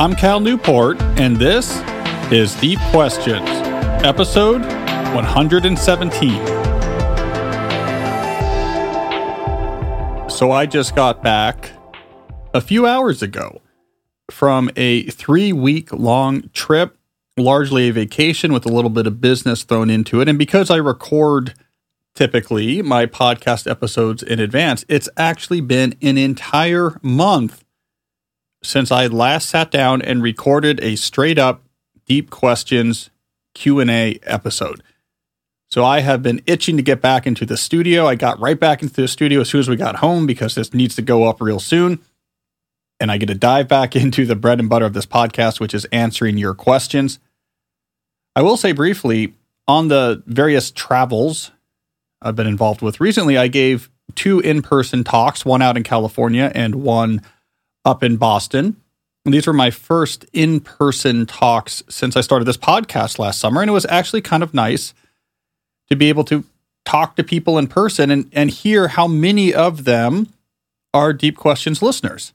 I'm Cal Newport, and this is Deep Questions, episode 117. So I just got back a few hours ago from a three week long trip, largely a vacation with a little bit of business thrown into it. And because I record typically my podcast episodes in advance, it's actually been an entire month since I last sat down and recorded a straight up deep questions Q&A episode. So I have been itching to get back into the studio. I got right back into the studio as soon as we got home because this needs to go up real soon. And I get to dive back into the bread and butter of this podcast, which is answering your questions. I will say briefly on the various travels I've been involved with recently, I gave two in person talks, one out in California and one up in Boston. And these were my first in person talks since I started this podcast last summer. And it was actually kind of nice to be able to talk to people in person and, and hear how many of them are Deep Questions listeners.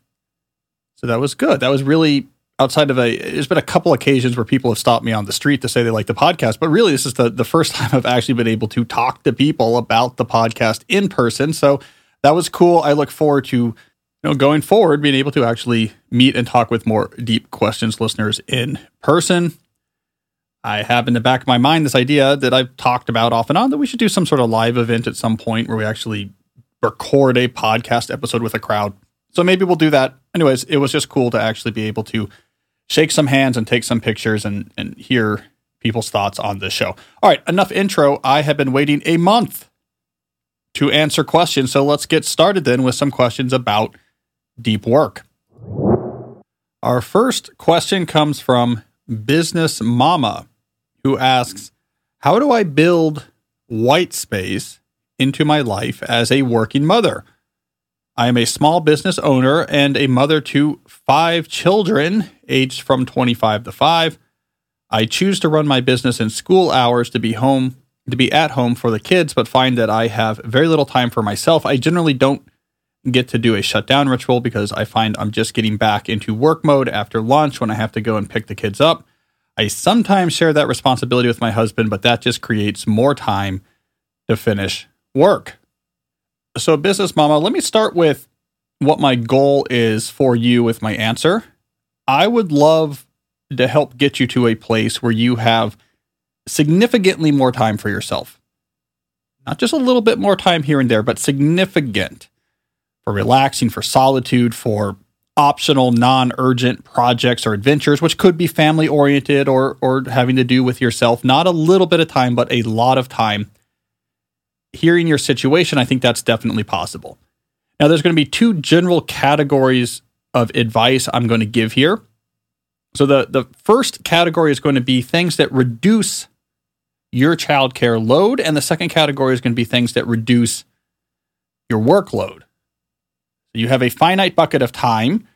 So that was good. That was really outside of a there's been a couple occasions where people have stopped me on the street to say they like the podcast, but really this is the, the first time I've actually been able to talk to people about the podcast in person. So that was cool. I look forward to know going forward being able to actually meet and talk with more deep questions listeners in person. I have in the back of my mind this idea that I've talked about off and on that we should do some sort of live event at some point where we actually record a podcast episode with a crowd. So maybe we'll do that. Anyways, it was just cool to actually be able to shake some hands and take some pictures and, and hear people's thoughts on this show. All right, enough intro. I have been waiting a month to answer questions. So let's get started then with some questions about deep work. Our first question comes from Business Mama who asks, How do I build white space into my life as a working mother? I am a small business owner and a mother to five children aged from 25 to 5. I choose to run my business in school hours to be home to be at home for the kids, but find that I have very little time for myself. I generally don't get to do a shutdown ritual because I find I'm just getting back into work mode after lunch when I have to go and pick the kids up. I sometimes share that responsibility with my husband, but that just creates more time to finish work. So, business mama, let me start with what my goal is for you with my answer. I would love to help get you to a place where you have significantly more time for yourself. Not just a little bit more time here and there, but significant for relaxing, for solitude, for optional, non-urgent projects or adventures, which could be family oriented or or having to do with yourself. Not a little bit of time, but a lot of time. Hearing your situation, I think that's definitely possible. Now, there's going to be two general categories of advice I'm going to give here. So the the first category is going to be things that reduce your childcare load, and the second category is going to be things that reduce your workload. You have a finite bucket of time.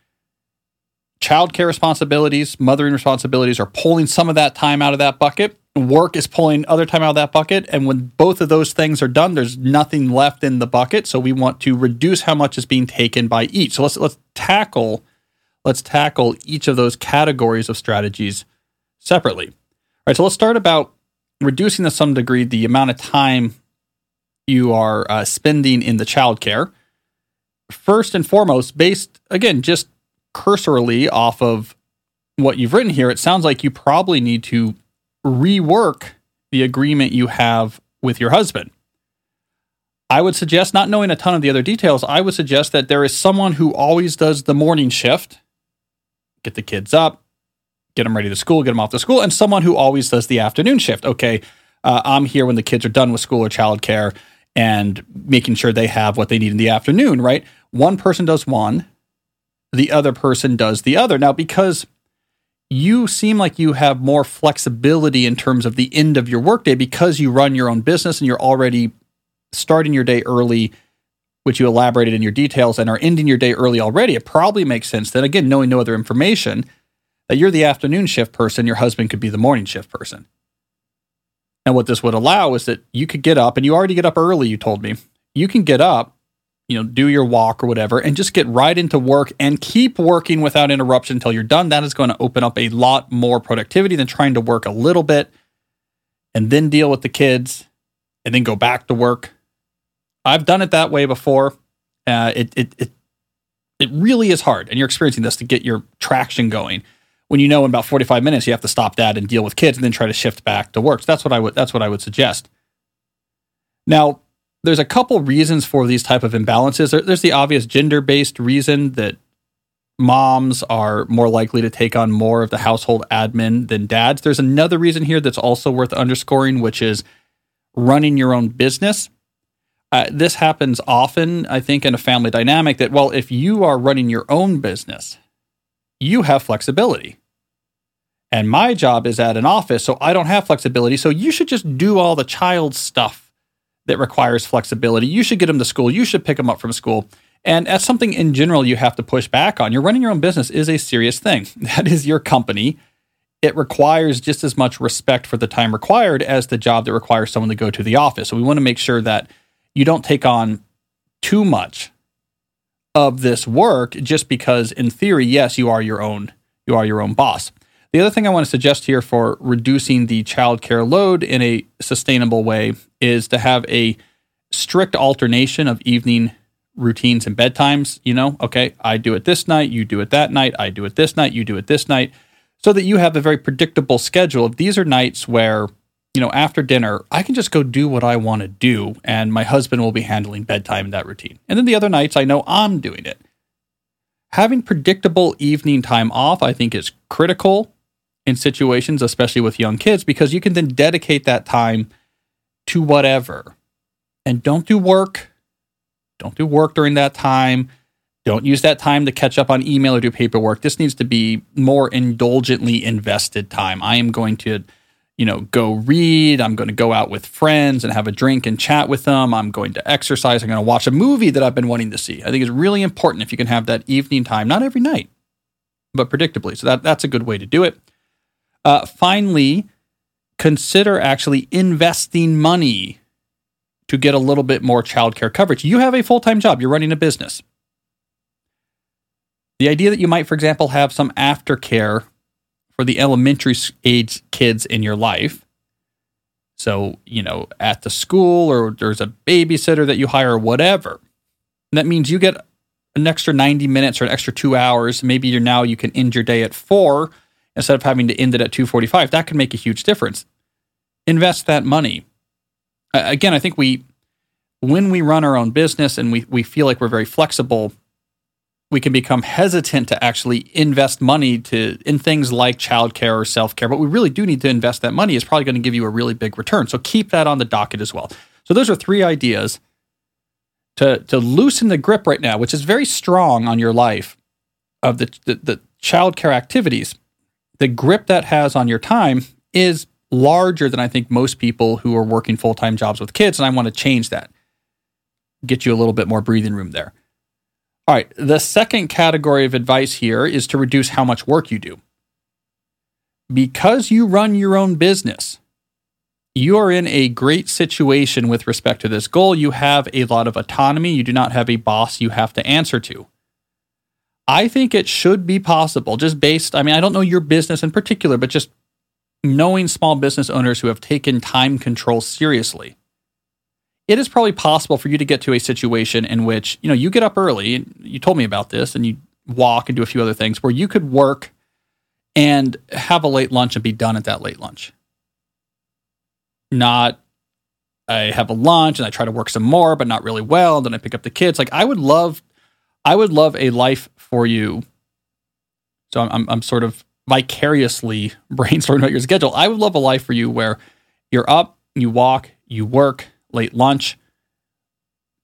Childcare responsibilities, mothering responsibilities are pulling some of that time out of that bucket. Work is pulling other time out of that bucket. And when both of those things are done, there's nothing left in the bucket. So we want to reduce how much is being taken by each. So let's let's tackle let's tackle each of those categories of strategies separately. All right. So let's start about reducing to some degree the amount of time you are uh, spending in the childcare first and foremost, based again, just cursorily off of what you've written here, it sounds like you probably need to rework the agreement you have with your husband. I would suggest, not knowing a ton of the other details, I would suggest that there is someone who always does the morning shift, get the kids up, get them ready to school, get them off to school, and someone who always does the afternoon shift. Okay, uh, I'm here when the kids are done with school or childcare and making sure they have what they need in the afternoon, right? One person does one, the other person does the other. Now, because you seem like you have more flexibility in terms of the end of your workday because you run your own business and you're already starting your day early, which you elaborated in your details, and are ending your day early already. It probably makes sense that, again, knowing no other information, that you're the afternoon shift person, your husband could be the morning shift person. And what this would allow is that you could get up, and you already get up early, you told me. You can get up you know, do your walk or whatever, and just get right into work and keep working without interruption until you're done. That is going to open up a lot more productivity than trying to work a little bit and then deal with the kids and then go back to work. I've done it that way before. Uh, it, it, it, it really is hard, and you're experiencing this to get your traction going. When you know in about 45 minutes you have to stop that and deal with kids, and then try to shift back to work. So that's what I would that's what I would suggest. Now, there's a couple reasons for these type of imbalances. There, there's the obvious gender-based reason that moms are more likely to take on more of the household admin than dads. There's another reason here that's also worth underscoring, which is running your own business. Uh, this happens often, I think, in a family dynamic that, well, if you are running your own business, you have flexibility. And my job is at an office, so I don't have flexibility. So you should just do all the child stuff that requires flexibility. You should get them to school. You should pick them up from school. And that's something in general you have to push back on. You're running your own business is a serious thing. That is your company. It requires just as much respect for the time required as the job that requires someone to go to the office. So we want to make sure that you don't take on too much of this work just because in theory yes you are your own you are your own boss the other thing i want to suggest here for reducing the childcare load in a sustainable way is to have a strict alternation of evening routines and bedtimes you know okay i do it this night you do it that night i do it this night you do it this night so that you have a very predictable schedule these are nights where you know, after dinner, I can just go do what I want to do, and my husband will be handling bedtime in that routine. And then the other nights, I know I'm doing it. Having predictable evening time off, I think, is critical in situations, especially with young kids, because you can then dedicate that time to whatever. And don't do work. Don't do work during that time. Don't use that time to catch up on email or do paperwork. This needs to be more indulgently invested time. I am going to you know, go read. I'm going to go out with friends and have a drink and chat with them. I'm going to exercise. I'm going to watch a movie that I've been wanting to see. I think it's really important if you can have that evening time, not every night, but predictably. So that, that's a good way to do it. Uh, finally, consider actually investing money to get a little bit more childcare coverage. You have a full time job, you're running a business. The idea that you might, for example, have some aftercare for the elementary age kids in your life. So, you know, at the school or there's a babysitter that you hire whatever. And that means you get an extra 90 minutes or an extra two hours. Maybe you're now you can end your day at four instead of having to end it at 245. That can make a huge difference. Invest that money. again, I think we when we run our own business and we, we feel like we're very flexible, we can become hesitant to actually invest money to in things like childcare or self-care but we really do need to invest that money is probably going to give you a really big return so keep that on the docket as well so those are three ideas to to loosen the grip right now which is very strong on your life of the the, the childcare activities the grip that has on your time is larger than i think most people who are working full-time jobs with kids and i want to change that get you a little bit more breathing room there all right, the second category of advice here is to reduce how much work you do. Because you run your own business, you are in a great situation with respect to this goal. You have a lot of autonomy. You do not have a boss you have to answer to. I think it should be possible, just based, I mean, I don't know your business in particular, but just knowing small business owners who have taken time control seriously it is probably possible for you to get to a situation in which you know you get up early and you told me about this and you walk and do a few other things where you could work and have a late lunch and be done at that late lunch. Not i have a lunch and i try to work some more but not really well then i pick up the kids. Like i would love i would love a life for you so i'm, I'm, I'm sort of vicariously brainstorming about your schedule i would love a life for you where you're up you walk you work late lunch.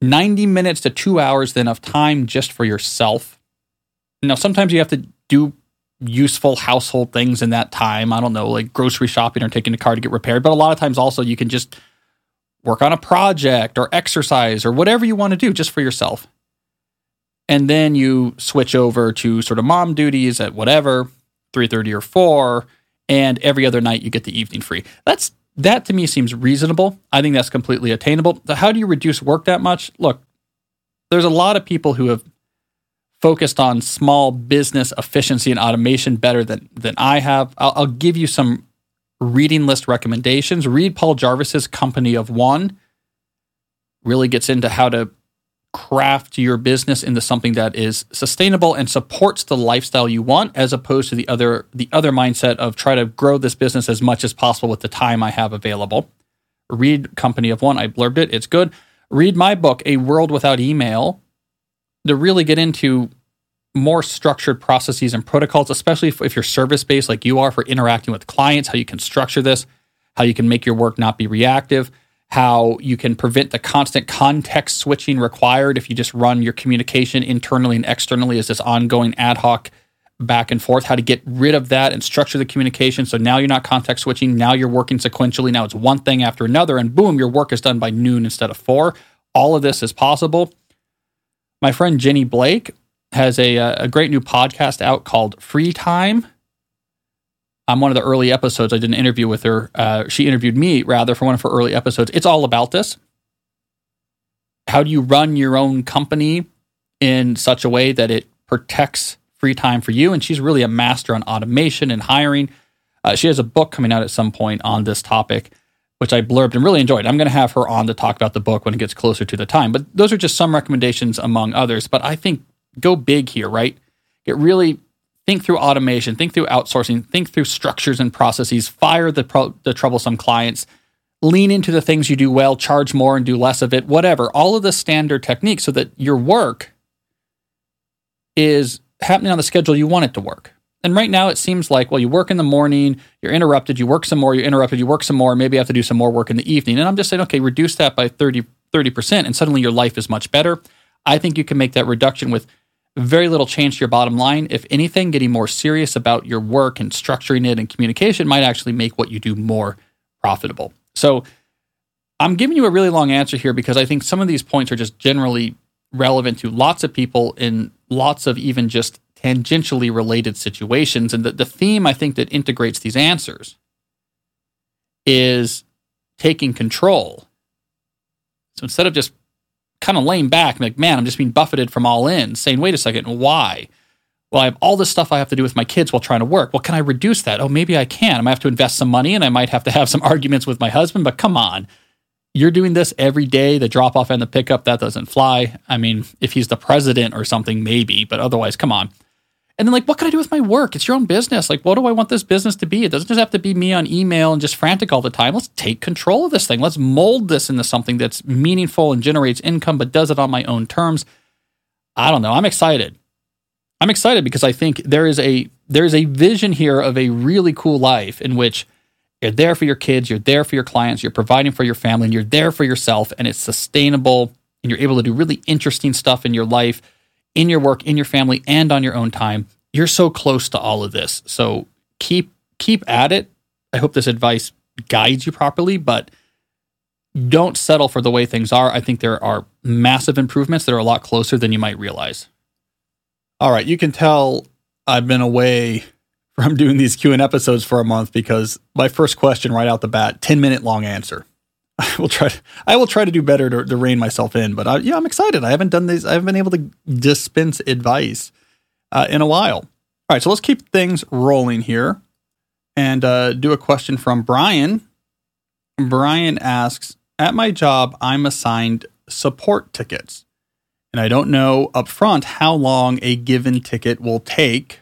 90 minutes to two hours then of time just for yourself. Now, sometimes you have to do useful household things in that time. I don't know, like grocery shopping or taking a car to get repaired. But a lot of times also you can just work on a project or exercise or whatever you want to do just for yourself. And then you switch over to sort of mom duties at whatever, 3:30 or 4, and every other night you get the evening free. That's that to me seems reasonable. I think that's completely attainable. How do you reduce work that much? Look, there's a lot of people who have focused on small business efficiency and automation better than than I have. I'll, I'll give you some reading list recommendations. Read Paul Jarvis's Company of One. Really gets into how to craft your business into something that is sustainable and supports the lifestyle you want as opposed to the other the other mindset of try to grow this business as much as possible with the time I have available. Read Company of One. I blurbed it. It's good. Read my book, A World Without Email, to really get into more structured processes and protocols, especially if, if you're service based like you are for interacting with clients, how you can structure this, how you can make your work not be reactive, how you can prevent the constant context switching required if you just run your communication internally and externally as this ongoing ad hoc back and forth, how to get rid of that and structure the communication. So now you're not context switching. Now you're working sequentially. Now it's one thing after another, and boom, your work is done by noon instead of four. All of this is possible. My friend Jenny Blake has a, uh, a great new podcast out called Free Time. On one of the early episodes, I did an interview with her. Uh, she interviewed me, rather, for one of her early episodes. It's all about this. How do you run your own company in such a way that it protects free time for you? And she's really a master on automation and hiring. Uh, she has a book coming out at some point on this topic, which I blurbed and really enjoyed. I'm going to have her on to talk about the book when it gets closer to the time. But those are just some recommendations among others. But I think go big here, right? Get really think through automation, think through outsourcing, think through structures and processes, fire the, pro- the troublesome clients, lean into the things you do well, charge more and do less of it, whatever. All of the standard techniques so that your work is happening on the schedule you want it to work. And right now it seems like, well, you work in the morning, you're interrupted, you work some more, you're interrupted, you work some more, maybe you have to do some more work in the evening. And I'm just saying, okay, reduce that by 30, 30%, and suddenly your life is much better. I think you can make that reduction with very little change to your bottom line. If anything, getting more serious about your work and structuring it and communication might actually make what you do more profitable. So I'm giving you a really long answer here because I think some of these points are just generally relevant to lots of people in lots of even just tangentially related situations. And the, the theme I think that integrates these answers is taking control. So instead of just kind of laying back, like, man, I'm just being buffeted from all in, saying, wait a second, why? Well, I have all this stuff I have to do with my kids while trying to work. Well, can I reduce that? Oh, maybe I can. I might have to invest some money and I might have to have some arguments with my husband, but come on. You're doing this every day, the drop off and the pickup, that doesn't fly. I mean, if he's the president or something, maybe, but otherwise, come on. And then, like, what can I do with my work? It's your own business. Like, what do I want this business to be? It doesn't just have to be me on email and just frantic all the time. Let's take control of this thing. Let's mold this into something that's meaningful and generates income, but does it on my own terms. I don't know. I'm excited. I'm excited because I think there is a there is a vision here of a really cool life in which you're there for your kids, you're there for your clients, you're providing for your family, and you're there for yourself, and it's sustainable, and you're able to do really interesting stuff in your life in your work, in your family, and on your own time. You're so close to all of this. So keep keep at it. I hope this advice guides you properly, but don't settle for the way things are. I think there are massive improvements that are a lot closer than you might realize. All right, you can tell I've been away from doing these Q and episodes for a month because my first question right out the bat, 10 minute long answer. I will try to, I will try to do better to, to rein myself in. But I, yeah, I'm excited. I haven't done these. I haven't been able to dispense advice uh, in a while. All right, so let's keep things rolling here and uh, do a question from Brian. Brian asks, "At my job, I'm assigned support tickets, and I don't know upfront how long a given ticket will take.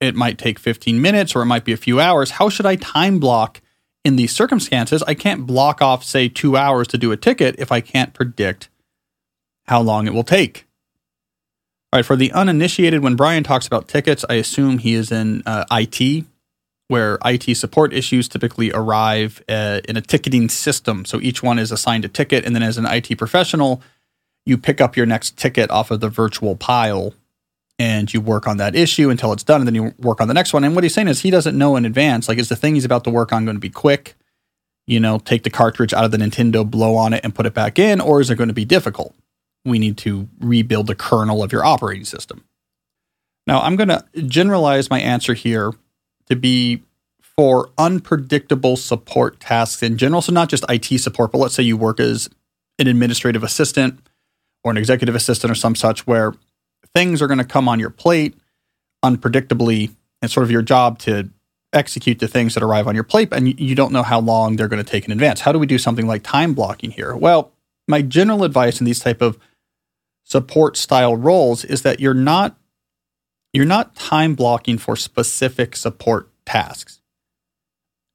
It might take 15 minutes, or it might be a few hours. How should I time block?" In these circumstances, I can't block off, say, two hours to do a ticket if I can't predict how long it will take. All right, for the uninitiated, when Brian talks about tickets, I assume he is in uh, IT, where IT support issues typically arrive uh, in a ticketing system. So each one is assigned a ticket, and then as an IT professional, you pick up your next ticket off of the virtual pile and you work on that issue until it's done and then you work on the next one. And what he's saying is he doesn't know in advance, like, is the thing he's about to work on going to be quick? You know, take the cartridge out of the Nintendo, blow on it, and put it back in, or is it going to be difficult? We need to rebuild the kernel of your operating system. Now, I'm going to generalize my answer here to be for unpredictable support tasks in general. So, not just IT support, but let's say you work as an administrative assistant or an executive assistant or some such where things are going to come on your plate unpredictably and sort of your job to execute the things that arrive on your plate and you don't know how long they're going to take in advance. How do we do something like time blocking here? Well, my general advice in these type of support style roles is that you're not you're not time blocking for specific support tasks.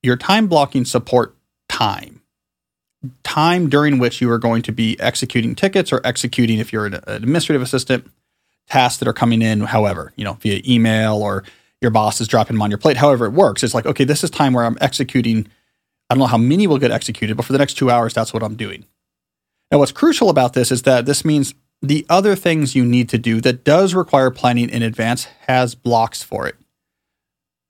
You're time blocking support time. Time during which you are going to be executing tickets or executing if you're an administrative assistant tasks that are coming in however, you know, via email or your boss is dropping them on your plate. However, it works. It's like, okay, this is time where I'm executing. I don't know how many will get executed, but for the next two hours, that's what I'm doing. Now, what's crucial about this is that this means the other things you need to do that does require planning in advance has blocks for it.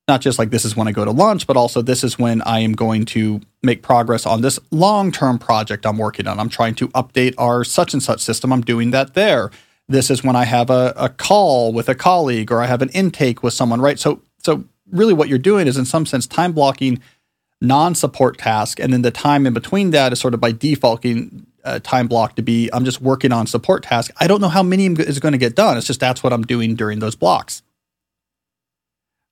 Not just like this is when I go to lunch, but also this is when I am going to make progress on this long term project I'm working on. I'm trying to update our such and such system. I'm doing that there this is when I have a, a call with a colleague or I have an intake with someone, right? So, so really what you're doing is in some sense time blocking non-support task and then the time in between that is sort of by defaulting uh, time block to be i'm just working on support task. I don't know how many is going to get done. It's just that's what i'm doing during those blocks.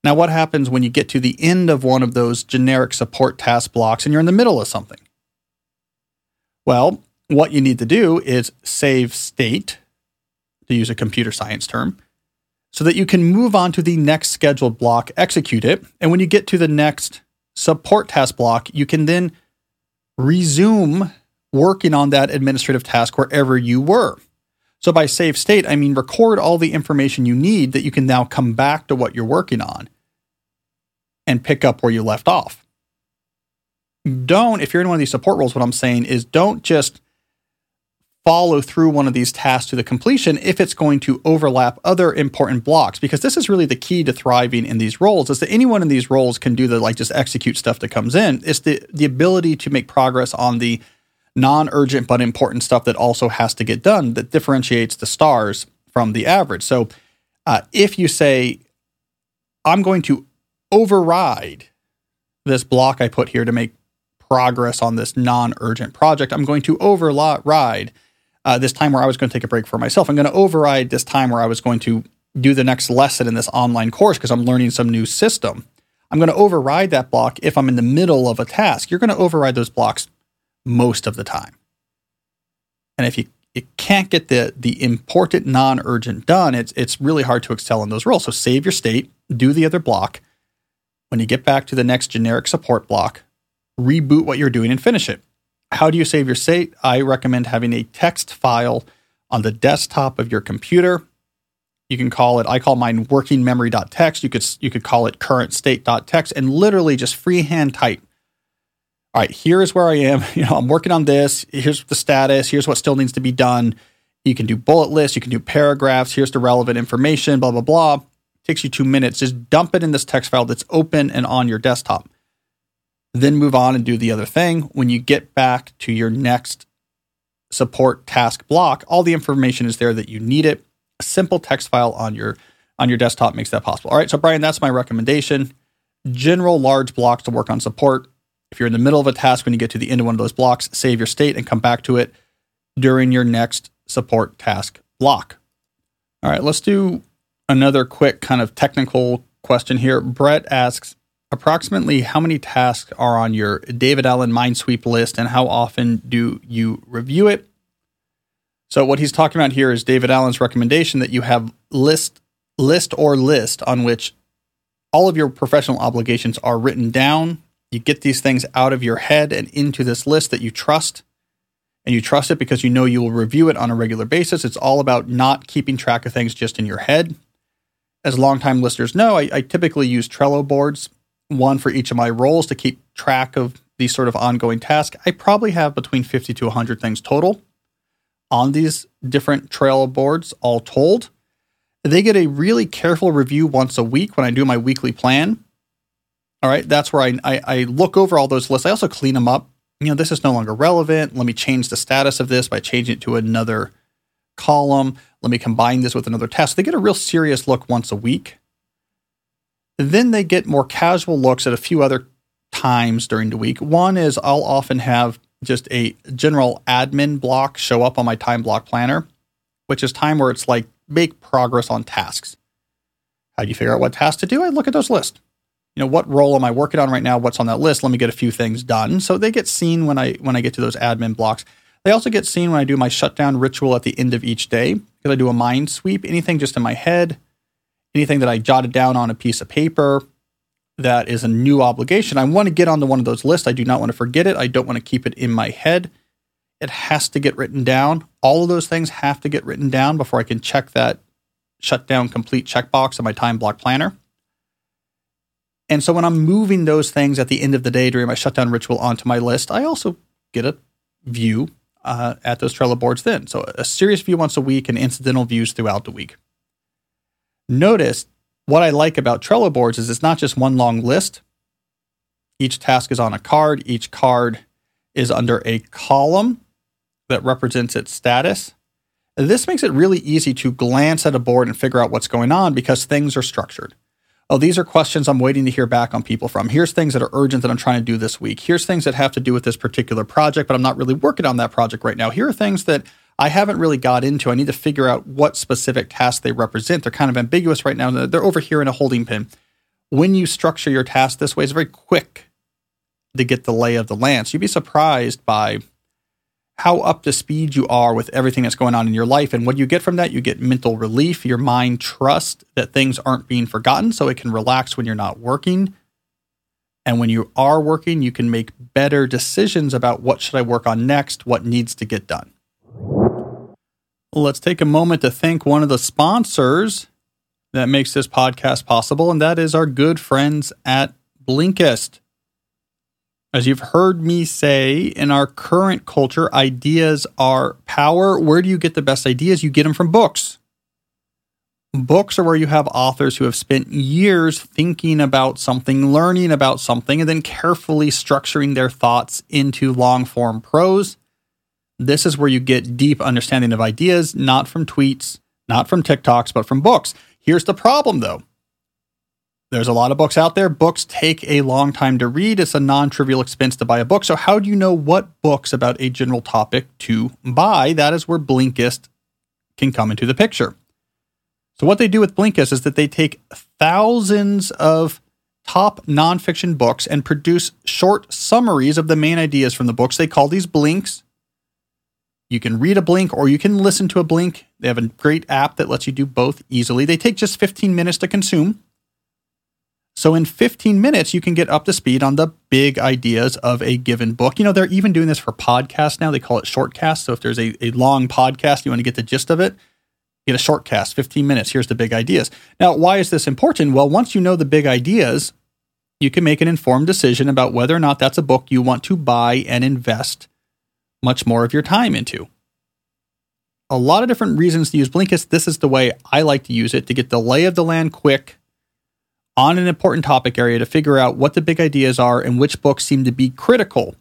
Now what happens when you get to the end of one of those generic support task blocks and you're in the middle of something? Well what you need to do is save state to use a computer science term, so that you can move on to the next scheduled block, execute it. And when you get to the next support task block, you can then resume working on that administrative task wherever you were. So by save state, I mean record all the information you need that you can now come back to what you're working on and pick up where you left off. Don't, if you're in one of these support roles, what I'm saying is don't just follow through one of these tasks to the completion if it's going to overlap other important blocks because this is really the key to thriving in these roles is that anyone in these roles can do the like just execute stuff that comes in. It's the the ability to make progress on the non-urgent but important stuff that also has to get done that differentiates the stars from the average. So uh, if you say i'm going to override this block i put here to make progress on this non-urgent project. I'm going to override uh, this time where I was going to take a break for myself. I'm going to override this time where I was going to do the next lesson in this online course because I'm learning some new system. I'm going to override that block if I'm in the middle of a task. You're going to override those blocks most of the time. And if you, you can't get the the important non-urgent done, it's it's really hard to excel in those roles. So save your state, do the other block. When you get back to the next generic support block, reboot what you're doing and finish it. How do you save your state? I recommend having a text file on the desktop of your computer. You can call it, I call mine working memory.txt. You could you could call it current state.txt and literally just freehand type. All right, here is where I am. You know, I'm working on this. Here's the status. Here's what still needs to be done. You can do bullet lists, you can do paragraphs. Here's the relevant information, blah, blah, blah. It takes you two minutes. Just dump it in this text file that's open and on your desktop then move on and do the other thing. When you get back to your next support task block, all the information is there that you need it. A simple text file on your on your desktop makes that possible. All right, so Brian, that's my recommendation. General large blocks to work on support. If you're in the middle of a task when you get to the end of one of those blocks, save your state and come back to it during your next support task block. All right, let's do another quick kind of technical question here. Brett asks, approximately how many tasks are on your David Allen mind sweep list and how often do you review it? So what he's talking about here is David Allen's recommendation that you have list list or list on which all of your professional obligations are written down. You get these things out of your head and into this list that you trust. And you trust it because you know you will review it on a regular basis. It's all about not keeping track of things just in your head. As longtime listeners know, I, I typically use Trello boards one for each of my roles to keep track of these sort of ongoing tasks. I probably have between 50 to 100 things total on these different Trello boards, all told. They get a really careful review once a week when I do my weekly plan. All right, that's where I, I, I look over all those lists. I also clean them up. You know, this is no longer relevant. Let me change the status of this by changing it to another column. Let me combine this with another task. They get a real serious look once a week. Then they get more casual looks at a few other times during the week. One is I'll often have just a general admin block show up on my time block planner. which is time where it's like make progress on tasks. How do you figure out what tasks to do? I look at those lists. You know, what role am I working on right now? What's on that list? Let me get a few things done. So they get seen when I when I get to those admin blocks. They also get seen when I do my shutdown ritual at the end of each day because I do a mind sweep. Anything just in my head, anything that I jotted down on a piece of paper that is a new obligation, I want to get onto one of those lists. I do not want to forget it. I don't want to keep it in my head. It has to get written down. All of those things have to get written down before I can check that shutdown complete checkbox on my time block planner. And so when I'm moving those things at the end of the day during my shutdown ritual onto my list, I also get a view uh, at those Trello boards then. So a serious view once a week and incidental views throughout the week. Notice what I like about Trello boards is it's not just one long list. Each task is on a card. Each card is under a column that represents its status. This makes it really easy to glance at a board and figure out what's going on because things are structured. Oh, these are questions I'm waiting to hear back on people from. Here's things that are urgent that I'm trying to do this week. Here's things that have to do with this particular project, but I'm not really working on that project right now. Here are things that I haven't really got into. I need to figure out what specific tasks they represent. They're kind of ambiguous right now. They're over here in a holding pin. When you structure your task this way, it's very quick to get the lay of the land. So you'd be surprised by how up to speed you are with everything that's going on in your life. And what you get from that, you get mental relief. Your mind trusts that things aren't being forgotten, so it can relax when you're not working. And when you are working, you can make better decisions about what should I work on next, what needs to get done. Let's take a moment to thank one of the sponsors that makes this podcast possible, and that is our good friends at Blinkist. As you've heard me say, in our current culture, ideas are power. Where do you get the best ideas? You get them from books. Books are where you have authors who have spent years thinking about something, learning about something, and then carefully structuring their thoughts into long form prose. This is where you get deep understanding of ideas, not from tweets, not from TikToks, but from books. Here's the problem though there's a lot of books out there. Books take a long time to read. It's a non trivial expense to buy a book. So, how do you know what books about a general topic to buy? That is where Blinkist can come into the picture. So, what they do with Blinkist is that they take thousands of top nonfiction books and produce short summaries of the main ideas from the books. They call these blinks. You can read a blink or you can listen to a blink. They have a great app that lets you do both easily. They take just 15 minutes to consume. So in 15 minutes, you can get up to speed on the big ideas of a given book. You know, they're even doing this for podcasts now. They call it shortcast. So if there's a, a long podcast, you want to get the gist of it, get a shortcast, 15 minutes. Here's the big ideas. Now, why is this important? Well, once you know the big ideas, you can make an informed decision about whether or not that's a book you want to buy and invest much more of your time into. A lot of different reasons to use Blinkist. This is the way I like to use it to get the lay of the land quick on an important topic area to figure out what the big ideas are and which books seem to be critical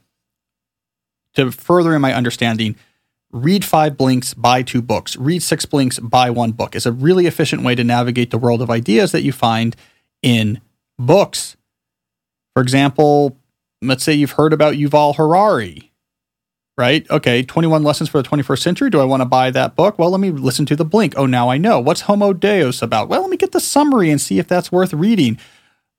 to furthering my understanding. Read five blinks, buy two books. Read six blinks, buy one book. It's a really efficient way to navigate the world of ideas that you find in books. For example, let's say you've heard about Yuval Harari right? Okay, 21 Lessons for the 21st Century. Do I want to buy that book? Well, let me listen to the blink. Oh, now I know. What's Homo Deus about? Well, let me get the summary and see if that's worth reading.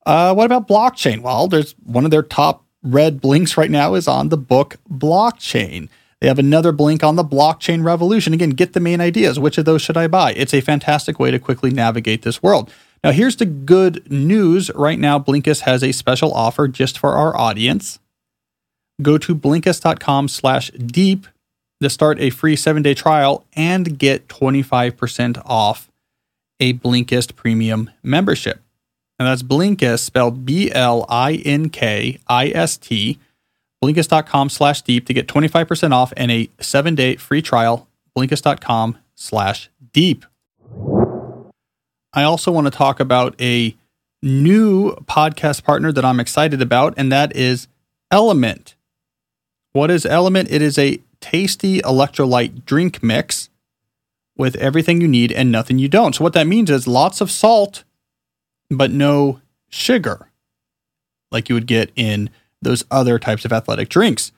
Uh, what about blockchain? Well, there's one of their top read blinks right now is on the book Blockchain. They have another blink on the blockchain revolution. Again, get the main ideas. Which of those should I buy? It's a fantastic way to quickly navigate this world. Now, here's the good news. Right now, Blinkist has a special offer just for our audience go to blinkist.com slash deep to start a free seven day trial and get 25% off a Blinkist premium membership. And that's Blinkist spelled B L I N K I S T, blinkist.com slash deep to get 25% off and a seven day free trial, blinkist.com slash deep. I also want to talk about a new podcast partner that I'm excited about, and that is Element. What is Element? It is a tasty electrolyte drink mix with everything you need and nothing you don't. So, what that means is lots of salt, but no sugar, like you would get in those other types of athletic drinks.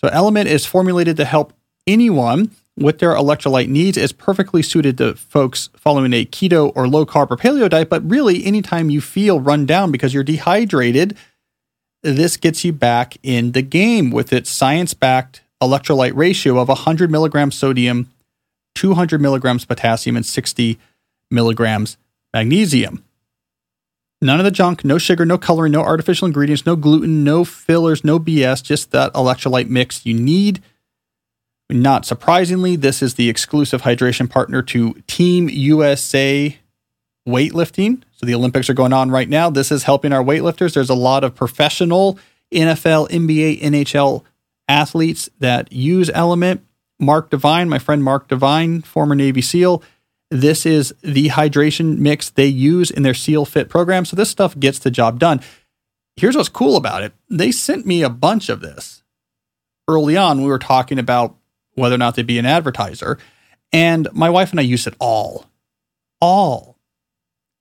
So, Element is formulated to help anyone with their electrolyte needs. It's perfectly suited to folks following a keto or low carb or paleo diet, but really, anytime you feel run down because you're dehydrated, this gets you back in the game with its science backed electrolyte ratio of 100 milligrams sodium, 200 milligrams potassium, and 60 milligrams magnesium. None of the junk, no sugar, no coloring, no artificial ingredients, no gluten, no fillers, no BS, just that electrolyte mix you need not surprisingly, this is the exclusive hydration partner to Team USA weightlifting. So the Olympics are going on right now. This is helping our weightlifters. There's a lot of professional NFL, NBA, NHL athletes that use Element. Mark Divine, my friend Mark Divine, former Navy SEAL, this is the hydration mix they use in their SEAL Fit program. So this stuff gets the job done. Here's what's cool about it they sent me a bunch of this. Early on, we were talking about whether or not they'd be an advertiser. And my wife and I use it all, all.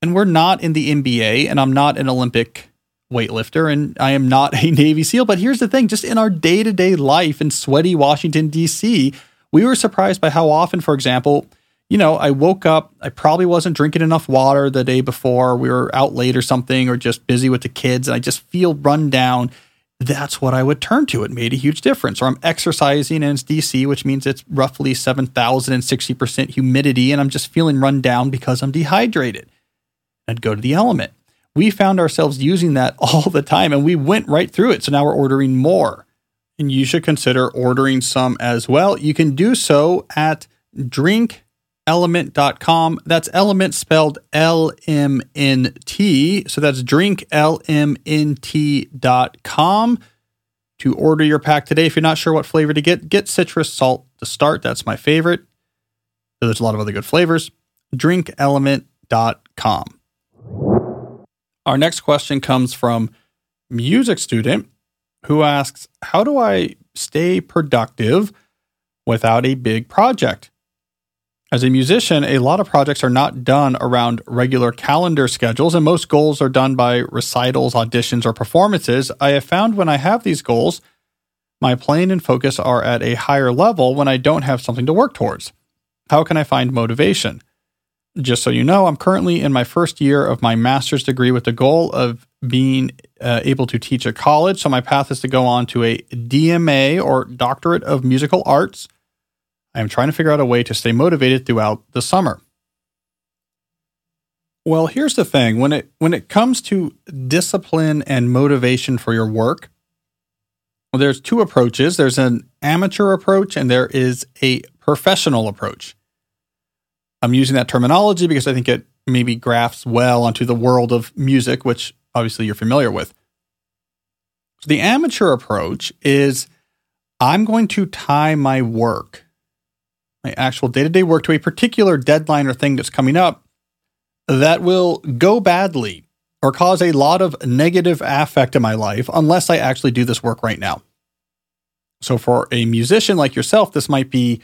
And we're not in the NBA, and I'm not an Olympic weightlifter, and I am not a Navy SEAL. But here's the thing just in our day to day life in sweaty Washington, D.C., we were surprised by how often, for example, you know, I woke up, I probably wasn't drinking enough water the day before. We were out late or something, or just busy with the kids, and I just feel run down that's what I would turn to. It made a huge difference. Or I'm exercising and it's DC, which means it's roughly 7,060% humidity, and I'm just feeling run down because I'm dehydrated. I'd go to the element. We found ourselves using that all the time and we went right through it. So now we're ordering more. And you should consider ordering some as well. You can do so at drink element.com. That's element spelled L M N T. So that's drinklmnt.com to order your pack today. If you're not sure what flavor to get, get citrus salt to start. That's my favorite. There's a lot of other good flavors. Drinkelement.com. Our next question comes from music student who asks, "How do I stay productive without a big project?" As a musician, a lot of projects are not done around regular calendar schedules, and most goals are done by recitals, auditions, or performances. I have found when I have these goals, my playing and focus are at a higher level when I don't have something to work towards. How can I find motivation? Just so you know, I'm currently in my first year of my master's degree with the goal of being uh, able to teach at college. So my path is to go on to a DMA or Doctorate of Musical Arts I am trying to figure out a way to stay motivated throughout the summer. Well, here's the thing, when it when it comes to discipline and motivation for your work, well, there's two approaches. There's an amateur approach and there is a professional approach. I'm using that terminology because I think it maybe grafts well onto the world of music, which obviously you're familiar with. So the amateur approach is I'm going to tie my work my actual day to day work to a particular deadline or thing that's coming up that will go badly or cause a lot of negative affect in my life unless I actually do this work right now. So, for a musician like yourself, this might be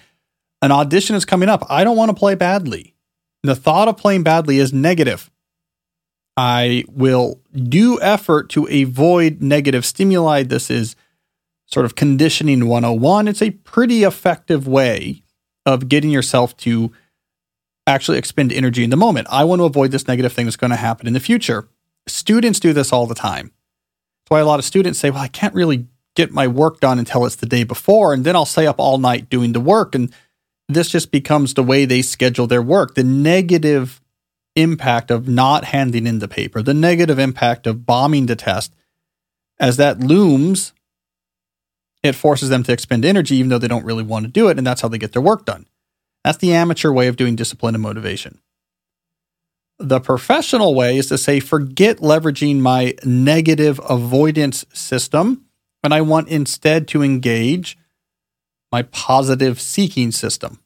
an audition is coming up. I don't want to play badly. The thought of playing badly is negative. I will do effort to avoid negative stimuli. This is sort of conditioning 101. It's a pretty effective way of getting yourself to actually expend energy in the moment. I want to avoid this negative thing that's going to happen in the future. Students do this all the time. That's why a lot of students say, Well, I can't really get my work done until it's the day before, and then I'll stay up all night doing the work. And this just becomes the way they schedule their work. The negative impact of not handing in the paper, the negative impact of bombing the test, as that looms it forces them to expend energy even though they don't really want to do it, and that's how they get their work done. That's the amateur way of doing discipline and motivation. The professional way is to say, forget leveraging my negative avoidance system, and I want instead to engage my positive seeking system.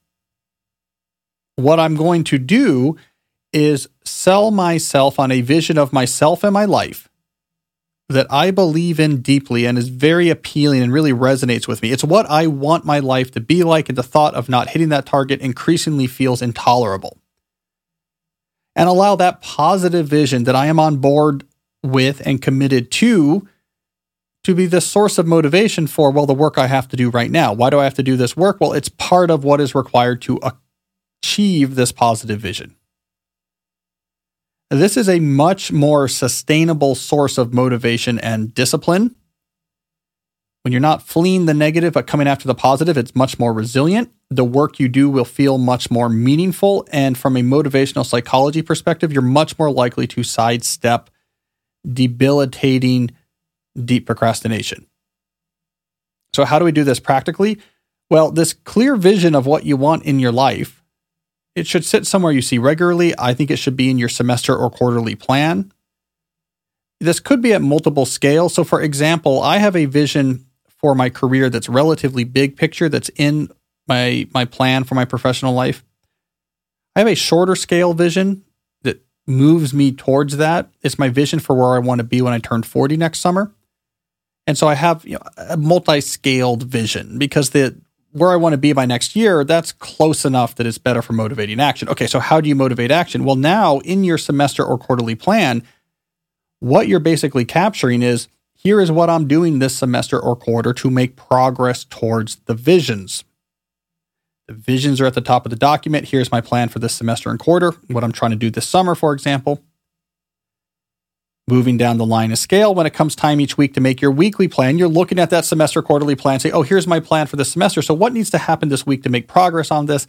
What I'm going to do is sell myself on a vision of myself and my life that I believe in deeply and is very appealing and really resonates with me. It's what I want my life to be like, and the thought of not hitting that target increasingly feels intolerable. And allow that positive vision that I am on board with and committed to to be the source of motivation for, well, the work I have to do right now. Why do I have to do this work? Well, it's part of what is required to achieve this positive vision. This is a much more sustainable source of motivation and discipline. When you're not fleeing the negative but coming after the positive, it's much more resilient. The work you do will feel much more meaningful. And from a motivational psychology perspective, you're much more likely to sidestep debilitating deep procrastination. So, how do we do this practically? Well, this clear vision of what you want in your life, it should sit somewhere you see regularly. I think it should be in your semester or quarterly plan. This could be at multiple scales. So, for example, I have a vision for my career that's relatively big picture that's in my my plan for my professional life. I have a shorter scale vision that moves me towards that. It's my vision for where I want to be when I turn 40 next summer. And so I have you know, a multi-scaled vision because the where I want to be by next year, that's close enough that it's better for motivating action. Okay, so how do you motivate action? Well, now in your semester or quarterly plan, what you're basically capturing is here is what I'm doing this semester or quarter to make progress towards the visions. The visions are at the top of the document. Here's my plan for this semester and quarter, what I'm trying to do this summer, for example moving down the line of scale when it comes time each week to make your weekly plan. You're looking at that semester quarterly plan say oh here's my plan for this semester. So what needs to happen this week to make progress on this?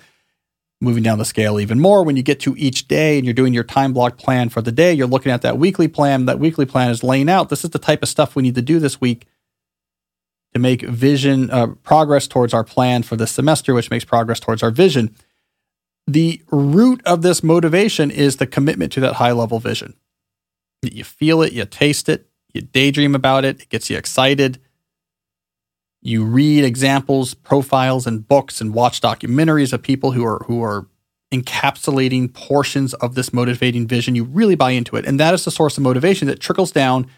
Moving down the scale even more. When you get to each day and you're doing your time block plan for the day you're looking at that weekly plan. That weekly plan is laying out. This is the type of stuff we need to do this week to make vision uh, progress towards our plan for the semester which makes progress towards our vision. The root of this motivation is the commitment to that high level vision you feel it, you taste it, you daydream about it, it gets you excited. You read examples, profiles, and books, and watch documentaries of people who are who are encapsulating portions of this motivating vision. You really buy into it, and that is the source of motivation that trickles down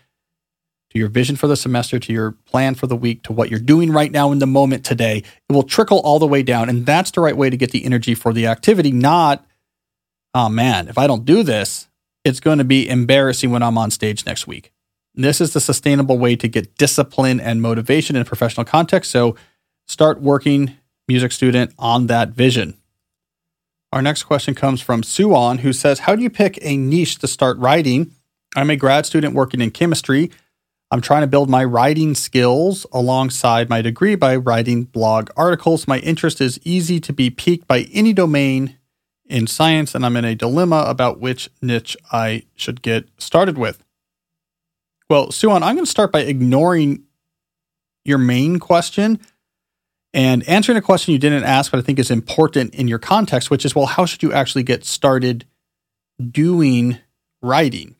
to your vision for the semester, to your plan for the week, to what you're doing right now in the moment today. It will trickle all the way down, and that's the right way to get the energy for the activity. Not, oh man, if I don't do this, it's going to be embarrassing when I'm on stage next week. This is the sustainable way to get discipline and motivation in a professional context. So start working, music student, on that vision. Our next question comes from Suan, who says, How do you pick a niche to start writing? I'm a grad student working in chemistry. I'm trying to build my writing skills alongside my degree by writing blog articles. My interest is easy to be piqued by any domain in science, and I'm in a dilemma about which niche I should get started with. Well, Suan, I'm going to start by ignoring your main question and answering a question you didn't ask, but I think is important in your context, which is, well, how should you actually get started doing writing?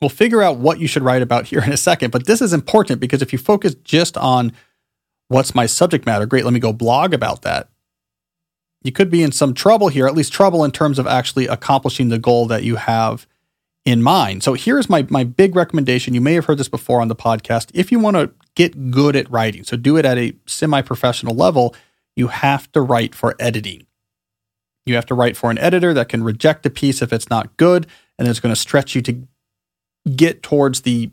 We'll figure out what you should write about here in a second, but this is important because if you focus just on what's my subject matter, great, let me go blog about that you could be in some trouble here, at least trouble in terms of actually accomplishing the goal that you have in mind. So here's my my big recommendation. You may have heard this before on the podcast. If you want to get good at writing, so do it at a semi-professional level, you have to write for editing. You have to write for an editor that can reject a piece if it's not good and it's going to stretch you to get towards the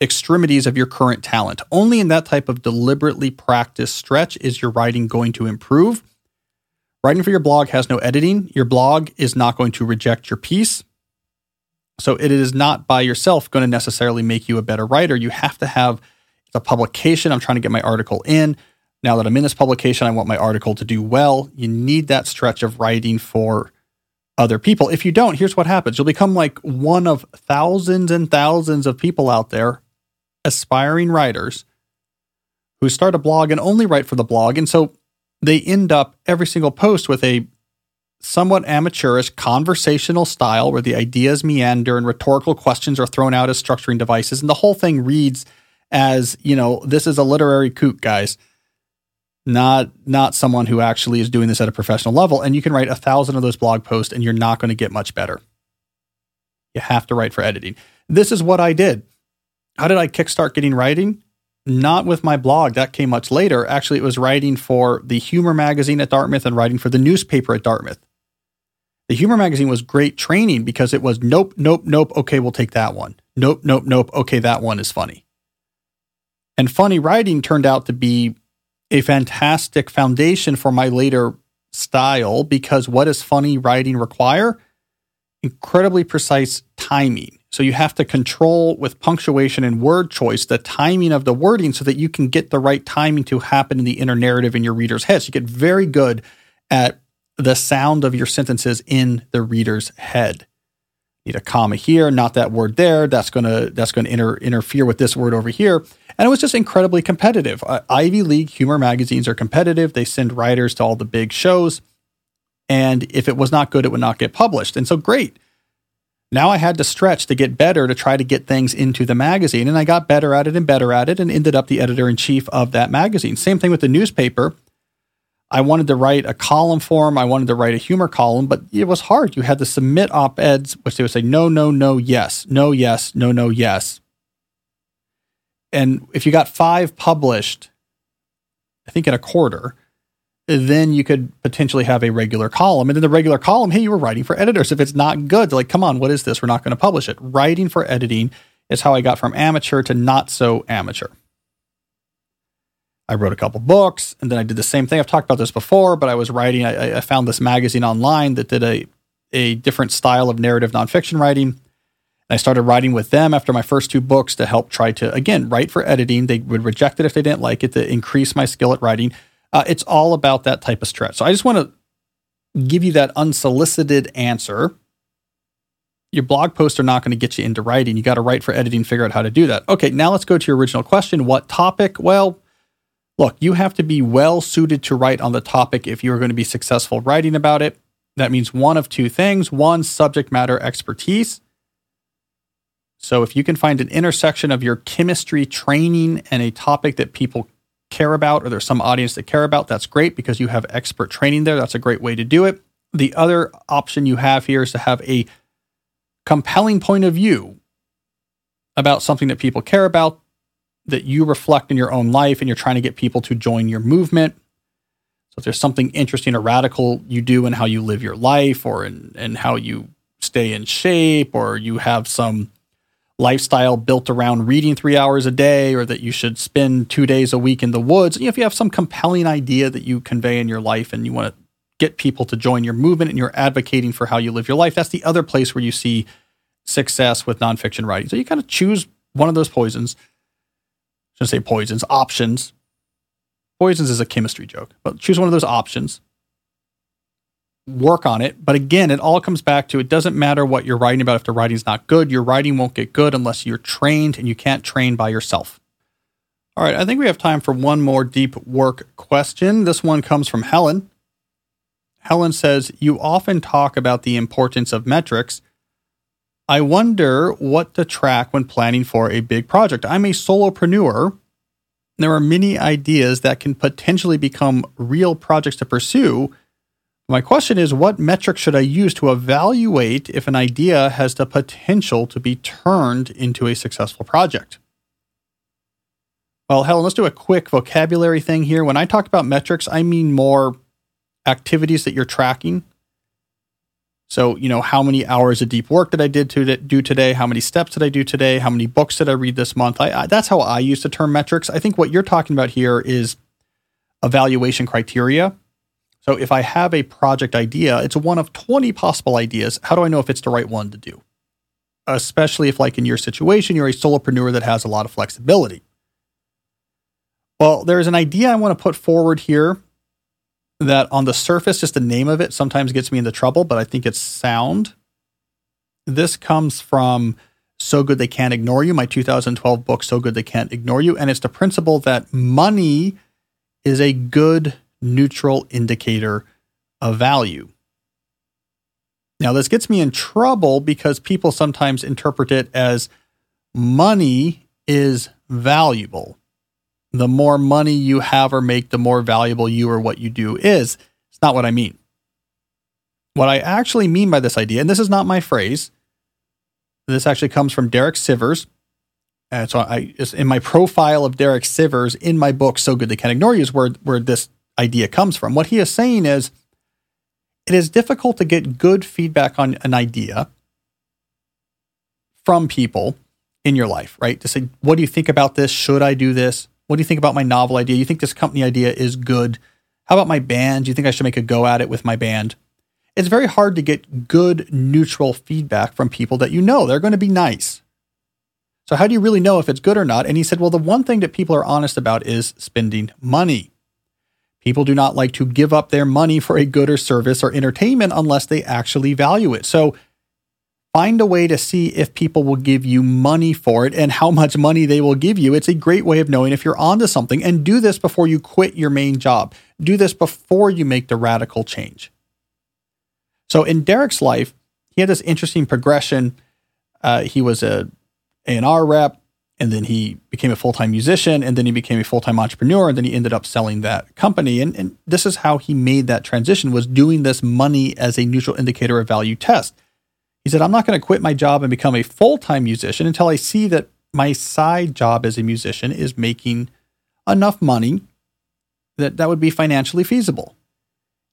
extremities of your current talent. Only in that type of deliberately practiced stretch is your writing going to improve. Writing for your blog has no editing. Your blog is not going to reject your piece. So it is not by yourself going to necessarily make you a better writer. You have to have a publication. I'm trying to get my article in. Now that I'm in this publication, I want my article to do well. You need that stretch of writing for other people. If you don't, here's what happens you'll become like one of thousands and thousands of people out there, aspiring writers, who start a blog and only write for the blog. And so they end up every single post with a somewhat amateurish conversational style where the ideas meander and rhetorical questions are thrown out as structuring devices. And the whole thing reads as, you know, this is a literary kook, guys. Not not someone who actually is doing this at a professional level. And you can write a thousand of those blog posts and you're not going to get much better. You have to write for editing. This is what I did. How did I kickstart getting writing? Not with my blog. That came much later. Actually, it was writing for the humor magazine at Dartmouth and writing for the newspaper at Dartmouth. The humor magazine was great training because it was nope, nope, nope. Okay, we'll take that one. Nope, nope, nope. Okay, that one is funny. And funny writing turned out to be a fantastic foundation for my later style because what does funny writing require? Incredibly precise timing. So you have to control with punctuation and word choice the timing of the wording so that you can get the right timing to happen in the inner narrative in your reader's head. So you get very good at the sound of your sentences in the reader's head. Need a comma here, not that word there. That's gonna that's gonna inter, interfere with this word over here. And it was just incredibly competitive. Uh, Ivy League humor magazines are competitive. They send writers to all the big shows, and if it was not good, it would not get published. And so, great. Now I had to stretch to get better to try to get things into the magazine, and I got better at it and better at it, and ended up the editor in chief of that magazine. Same thing with the newspaper. I wanted to write a column for him. I wanted to write a humor column, but it was hard. You had to submit op eds, which they would say no, no, no, yes, no, yes, no, no, yes. And if you got five published, I think in a quarter, then you could potentially have a regular column. And then the regular column, hey, you were writing for editors. If it's not good, like, come on, what is this? We're not going to publish it. Writing for editing is how I got from amateur to not so amateur. I wrote a couple books and then I did the same thing. I've talked about this before, but I was writing, I, I found this magazine online that did a, a different style of narrative nonfiction writing. And I started writing with them after my first two books to help try to, again, write for editing. They would reject it if they didn't like it to increase my skill at writing. Uh, it's all about that type of stretch. So I just want to give you that unsolicited answer. Your blog posts are not going to get you into writing. You got to write for editing, figure out how to do that. Okay, now let's go to your original question. What topic? Well, Look, you have to be well suited to write on the topic if you're going to be successful writing about it. That means one of two things one, subject matter expertise. So if you can find an intersection of your chemistry training and a topic that people care about, or there's some audience that care about, that's great because you have expert training there. That's a great way to do it. The other option you have here is to have a compelling point of view about something that people care about that you reflect in your own life and you're trying to get people to join your movement. So if there's something interesting or radical you do in how you live your life or in, in how you stay in shape or you have some lifestyle built around reading three hours a day or that you should spend two days a week in the woods, you know, if you have some compelling idea that you convey in your life and you want to get people to join your movement and you're advocating for how you live your life, that's the other place where you see success with nonfiction writing. So you kind of choose one of those poisons I shouldn't say poisons, options. Poisons is a chemistry joke, but choose one of those options. Work on it. But again, it all comes back to it doesn't matter what you're writing about if the writing's not good. Your writing won't get good unless you're trained, and you can't train by yourself. All right, I think we have time for one more deep work question. This one comes from Helen. Helen says, You often talk about the importance of metrics I wonder what to track when planning for a big project. I'm a solopreneur. There are many ideas that can potentially become real projects to pursue. My question is what metrics should I use to evaluate if an idea has the potential to be turned into a successful project? Well, Helen, let's do a quick vocabulary thing here. When I talk about metrics, I mean more activities that you're tracking so, you know, how many hours of deep work did I did to do today? How many steps did I do today? How many books did I read this month? I, I, that's how I use the term metrics. I think what you're talking about here is evaluation criteria. So, if I have a project idea, it's one of 20 possible ideas. How do I know if it's the right one to do? Especially if, like in your situation, you're a solopreneur that has a lot of flexibility. Well, there's an idea I want to put forward here that on the surface, just the name of it sometimes gets me into trouble, but I think it's sound. This comes from So Good They Can't Ignore You, my 2012 book, So Good They Can't Ignore You. And it's the principle that money is a good neutral indicator of value. Now, this gets me in trouble because people sometimes interpret it as money is valuable the more money you have or make, the more valuable you or what you do is. It's not what I mean. What I actually mean by this idea, and this is not my phrase, this actually comes from Derek Sivers. And so I in my profile of Derek Sivers in my book, So Good They Can't Ignore You, is where, where this idea comes from. What he is saying is it is difficult to get good feedback on an idea from people in your life, right? To say, what do you think about this? Should I do this? What do you think about my novel idea? You think this company idea is good? How about my band? Do you think I should make a go at it with my band? It's very hard to get good, neutral feedback from people that you know. They're going to be nice. So, how do you really know if it's good or not? And he said, well, the one thing that people are honest about is spending money. People do not like to give up their money for a good or service or entertainment unless they actually value it. So, find a way to see if people will give you money for it and how much money they will give you. It's a great way of knowing if you're onto something. And do this before you quit your main job. Do this before you make the radical change. So in Derek's life, he had this interesting progression. Uh, he was a A&R rep, and then he became a full-time musician, and then he became a full-time entrepreneur, and then he ended up selling that company. And, and this is how he made that transition: was doing this money as a neutral indicator of value test. He said, I'm not going to quit my job and become a full time musician until I see that my side job as a musician is making enough money that that would be financially feasible.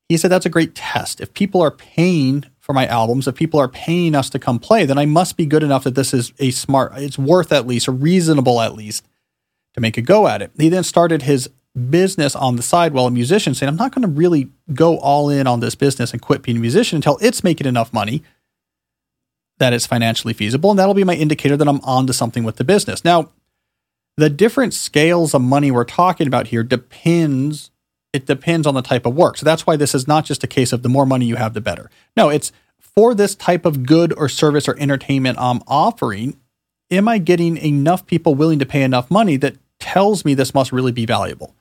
He said, That's a great test. If people are paying for my albums, if people are paying us to come play, then I must be good enough that this is a smart, it's worth at least, or reasonable at least, to make a go at it. He then started his business on the side while a musician, saying, I'm not going to really go all in on this business and quit being a musician until it's making enough money that it's financially feasible. And that'll be my indicator that I'm onto something with the business. Now, the different scales of money we're talking about here depends. It depends on the type of work. So that's why this is not just a case of the more money you have, the better. No, it's for this type of good or service or entertainment I'm offering. Am I getting enough people willing to pay enough money that tells me this must really be valuable?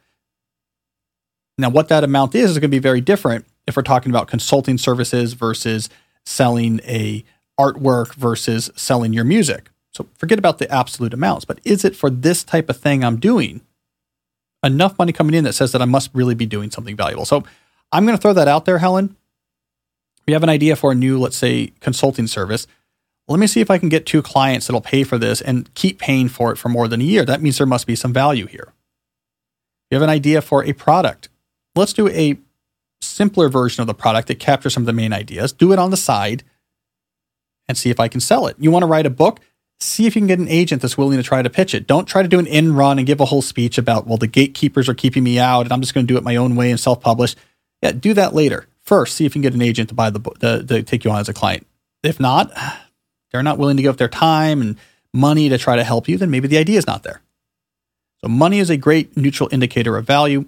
Now, what that amount is is going to be very different if we're talking about consulting services versus selling a artwork versus selling your music. So forget about the absolute amounts, but is it for this type of thing I'm doing enough money coming in that says that I must really be doing something valuable? So I'm going to throw that out there, Helen. We have an idea for a new, let's say, consulting service. Let me see if I can get two clients that'll pay for this and keep paying for it for more than a year. That means there must be some value here. You have an idea for a product. Let's do a simpler version of the product that captures some of the main ideas. Do it on the side and see if I can sell it. You want to write a book? See if you can get an agent that's willing to try to pitch it. Don't try to do an in run and give a whole speech about, well, the gatekeepers are keeping me out and I'm just going to do it my own way and self publish. Yeah, do that later. First, see if you can get an agent to buy the book, to, take you on as a client. If not, they're not willing to give up their time and money to try to help you, then maybe the idea is not there. So, money is a great neutral indicator of value.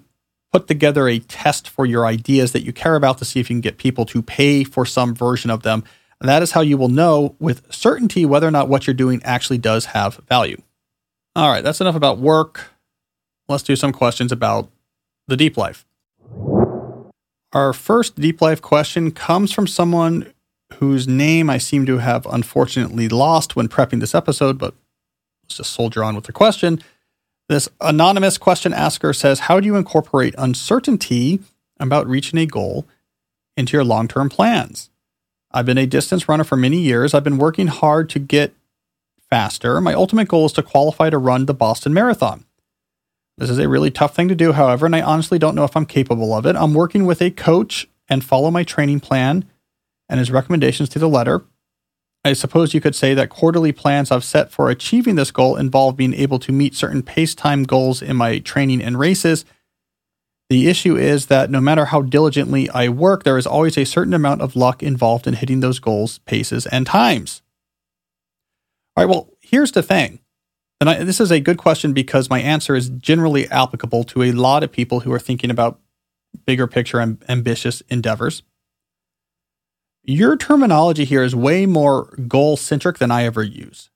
Put together a test for your ideas that you care about to see if you can get people to pay for some version of them and that is how you will know with certainty whether or not what you're doing actually does have value. All right, that's enough about work. Let's do some questions about the deep life. Our first deep life question comes from someone whose name I seem to have unfortunately lost when prepping this episode, but let's just soldier on with the question. This anonymous question asker says How do you incorporate uncertainty about reaching a goal into your long term plans? I've been a distance runner for many years. I've been working hard to get faster. My ultimate goal is to qualify to run the Boston Marathon. This is a really tough thing to do, however, and I honestly don't know if I'm capable of it. I'm working with a coach and follow my training plan and his recommendations to the letter. I suppose you could say that quarterly plans I've set for achieving this goal involve being able to meet certain pace time goals in my training and races the issue is that no matter how diligently I work, there is always a certain amount of luck involved in hitting those goals, paces, and times. All right, well, here's the thing. And I, this is a good question because my answer is generally applicable to a lot of people who are thinking about bigger picture and ambitious endeavors. Your terminology here is way more goal centric than I ever use.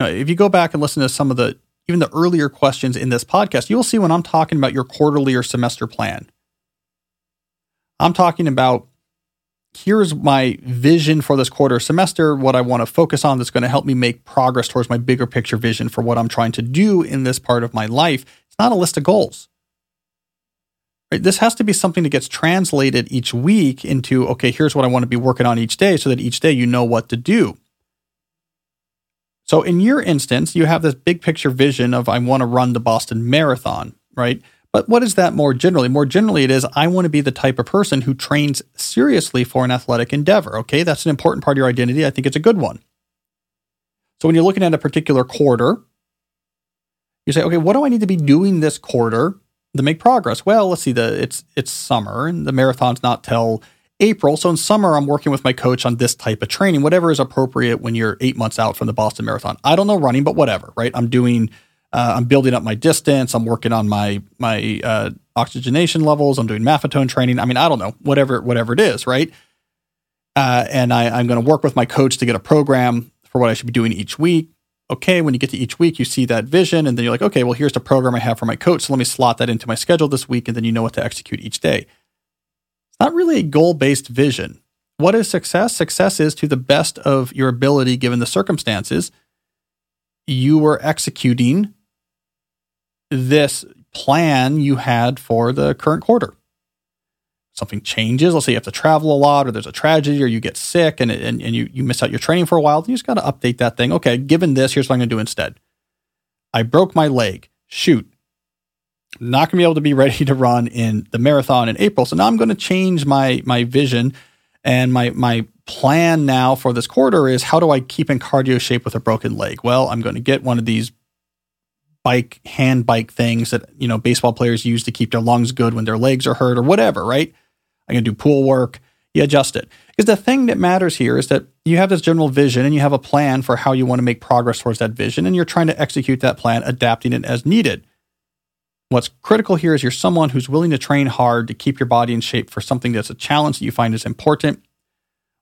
Now, if you go back and listen to some of the even the earlier questions in this podcast, you'll see when I'm talking about your quarterly or semester plan. I'm talking about here's my vision for this quarter semester, what I want to focus on that's going to help me make progress towards my bigger picture vision for what I'm trying to do in this part of my life. It's not a list of goals. Right? This has to be something that gets translated each week into, okay, here's what I want to be working on each day so that each day you know what to do. So in your instance, you have this big picture vision of I want to run the Boston Marathon, right? But what is that more generally? More generally, it is I want to be the type of person who trains seriously for an athletic endeavor. Okay, that's an important part of your identity. I think it's a good one. So when you're looking at a particular quarter, you say, okay, what do I need to be doing this quarter to make progress? Well, let's see, the it's it's summer and the marathon's not till April. So in summer, I'm working with my coach on this type of training, whatever is appropriate when you're eight months out from the Boston Marathon. I don't know running, but whatever, right? I'm doing, uh, I'm building up my distance. I'm working on my my uh, oxygenation levels. I'm doing maffetone training. I mean, I don't know, whatever whatever it is, right? Uh, and I, I'm going to work with my coach to get a program for what I should be doing each week. Okay, when you get to each week, you see that vision, and then you're like, okay, well, here's the program I have for my coach. So let me slot that into my schedule this week, and then you know what to execute each day not really a goal based vision. What is success? Success is to the best of your ability given the circumstances. You were executing this plan you had for the current quarter. Something changes. Let's say you have to travel a lot, or there's a tragedy, or you get sick and, and, and you, you miss out your training for a while. You just got to update that thing. Okay, given this, here's what I'm going to do instead. I broke my leg. Shoot not going to be able to be ready to run in the marathon in April. So now I'm going to change my my vision and my my plan now for this quarter is how do I keep in cardio shape with a broken leg? Well, I'm going to get one of these bike hand bike things that you know baseball players use to keep their lungs good when their legs are hurt or whatever, right? I'm going to do pool work. You adjust it. Because the thing that matters here is that you have this general vision and you have a plan for how you want to make progress towards that vision, and you're trying to execute that plan, adapting it as needed. What's critical here is you're someone who's willing to train hard to keep your body in shape for something that's a challenge that you find is important.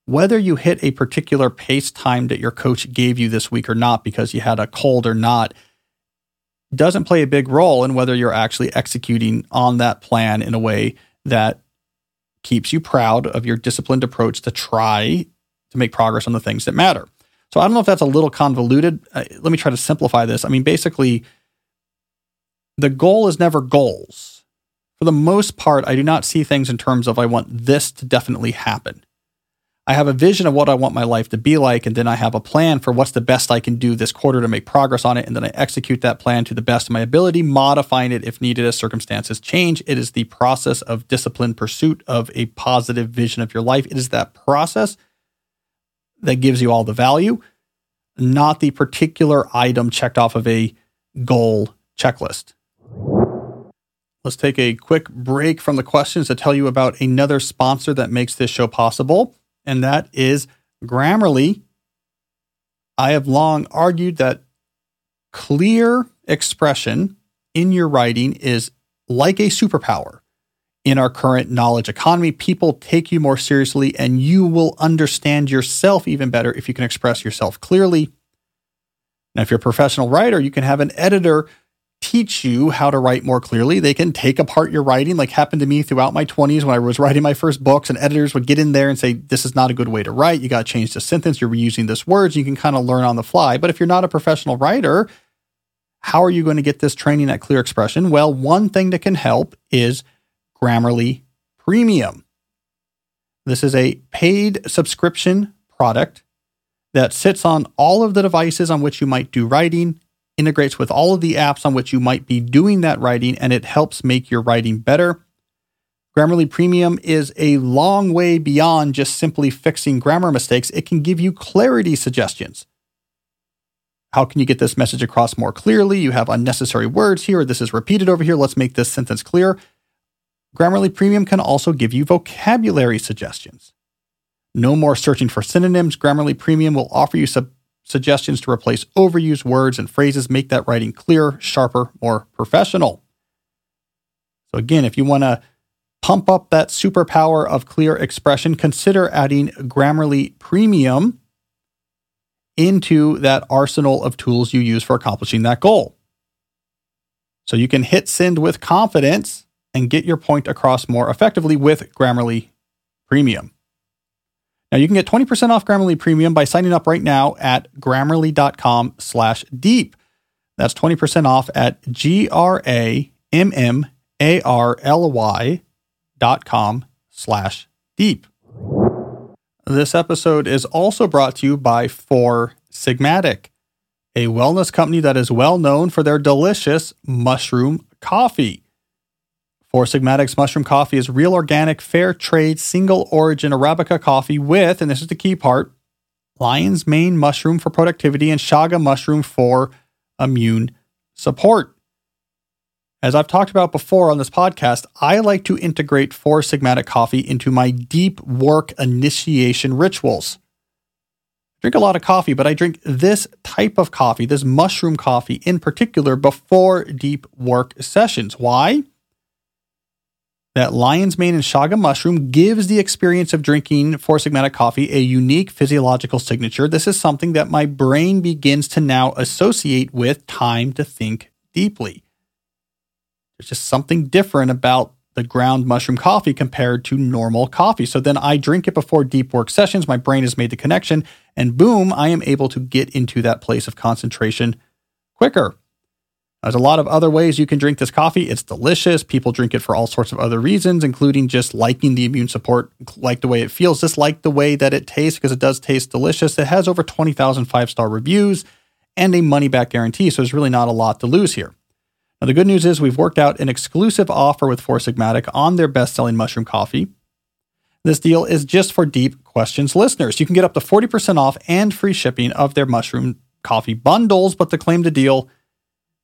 Whether you hit a particular pace time that your coach gave you this week or not because you had a cold or not doesn't play a big role in whether you're actually executing on that plan in a way that keeps you proud of your disciplined approach to try to make progress on the things that matter. So I don't know if that's a little convoluted. Uh, let me try to simplify this. I mean, basically, the goal is never goals. For the most part, I do not see things in terms of I want this to definitely happen. I have a vision of what I want my life to be like, and then I have a plan for what's the best I can do this quarter to make progress on it, and then I execute that plan to the best of my ability, modifying it if needed as circumstances change. It is the process of disciplined pursuit of a positive vision of your life. It is that process that gives you all the value, not the particular item checked off of a goal checklist. Let's take a quick break from the questions to tell you about another sponsor that makes this show possible, and that is Grammarly. I have long argued that clear expression in your writing is like a superpower. In our current knowledge economy, people take you more seriously and you will understand yourself even better if you can express yourself clearly. Now, if you're a professional writer, you can have an editor teach you how to write more clearly. They can take apart your writing, like happened to me throughout my 20s when I was writing my first books, and editors would get in there and say, This is not a good way to write. You got to change the sentence. You're reusing this words. You can kind of learn on the fly. But if you're not a professional writer, how are you going to get this training at clear expression? Well, one thing that can help is Grammarly Premium. This is a paid subscription product that sits on all of the devices on which you might do writing integrates with all of the apps on which you might be doing that writing, and it helps make your writing better. Grammarly Premium is a long way beyond just simply fixing grammar mistakes. It can give you clarity suggestions. How can you get this message across more clearly? You have unnecessary words here. This is repeated over here. Let's make this sentence clear. Grammarly Premium can also give you vocabulary suggestions. No more searching for synonyms. Grammarly Premium will offer you sub- suggestions to replace overused words and phrases, make that writing clearer, sharper, more professional. So, again, if you want to pump up that superpower of clear expression, consider adding Grammarly Premium into that arsenal of tools you use for accomplishing that goal. So you can hit send with confidence and get your point across more effectively with Grammarly Premium. Now you can get 20% off Grammarly Premium by signing up right now at grammarly.com slash deep. That's 20% off at G-R-A-M-M-A-R-L-Y dot com slash deep. This episode is also brought to you by Four Sigmatic, a wellness company that is well known for their delicious mushroom coffee. Four Sigmatic's mushroom coffee is real organic, fair trade, single origin Arabica coffee with, and this is the key part, lion's mane mushroom for productivity, and chaga mushroom for immune support. As I've talked about before on this podcast, I like to integrate Four Sigmatic coffee into my deep work initiation rituals. I drink a lot of coffee, but I drink this type of coffee, this mushroom coffee in particular, before deep work sessions. Why? That lion's mane and chaga mushroom gives the experience of drinking Four Sigmatic coffee a unique physiological signature. This is something that my brain begins to now associate with time to think deeply. There's just something different about the ground mushroom coffee compared to normal coffee. So then I drink it before deep work sessions. My brain has made the connection, and boom, I am able to get into that place of concentration quicker. There's a lot of other ways you can drink this coffee. It's delicious. People drink it for all sorts of other reasons, including just liking the immune support, like the way it feels, just like the way that it tastes, because it does taste delicious. It has over 20,000 five star reviews and a money back guarantee. So there's really not a lot to lose here. Now, the good news is we've worked out an exclusive offer with Four Sigmatic on their best selling mushroom coffee. This deal is just for Deep Questions listeners. You can get up to 40% off and free shipping of their mushroom coffee bundles, but to claim the deal,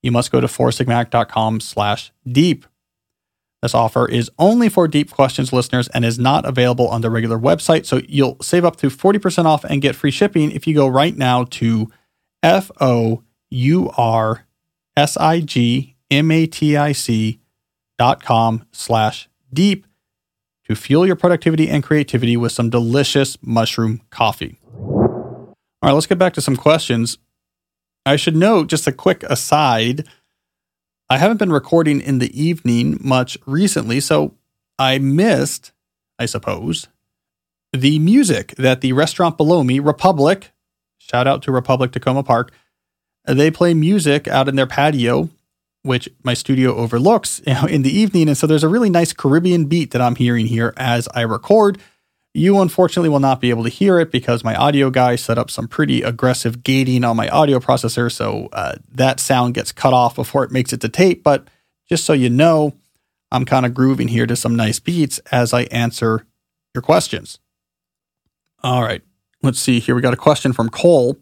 you must go to foursigmatic.com slash deep. This offer is only for Deep Questions listeners and is not available on the regular website. So you'll save up to 40% off and get free shipping if you go right now to F O U R S I G M-A-T-I-C dot com slash deep to fuel your productivity and creativity with some delicious mushroom coffee. All right, let's get back to some questions. I should note, just a quick aside, I haven't been recording in the evening much recently, so I missed, I suppose, the music that the restaurant below me, Republic, shout out to Republic Takoma Park, they play music out in their patio which my studio overlooks you know, in the evening. And so there's a really nice Caribbean beat that I'm hearing here as I record. You unfortunately will not be able to hear it because my audio guy set up some pretty aggressive gating on my audio processor. So uh, that sound gets cut off before it makes it to tape. But just so you know, I'm kind of grooving here to some nice beats as I answer your questions. All right, let's see here. We got a question from Cole.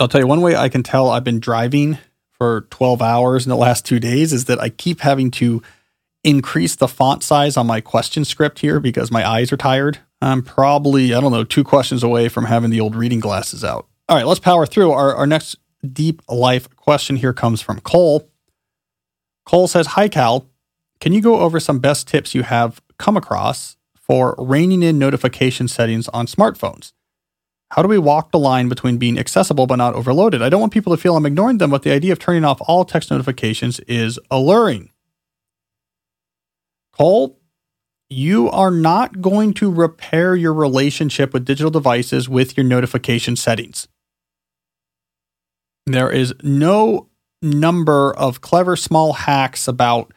I'll tell you one way I can tell I've been driving for 12 hours in the last two days is that I keep having to increase the font size on my question script here because my eyes are tired. I'm probably, I don't know, two questions away from having the old reading glasses out. All right, let's power through. Our, our next deep life question here comes from Cole. Cole says, Hi, Cal. Can you go over some best tips you have come across for reining in notification settings on smartphones? How do we walk the line between being accessible but not overloaded? I don't want people to feel I'm ignoring them, but the idea of turning off all text notifications is alluring. Cole, you are not going to repair your relationship with digital devices with your notification settings. There is no number of clever small hacks about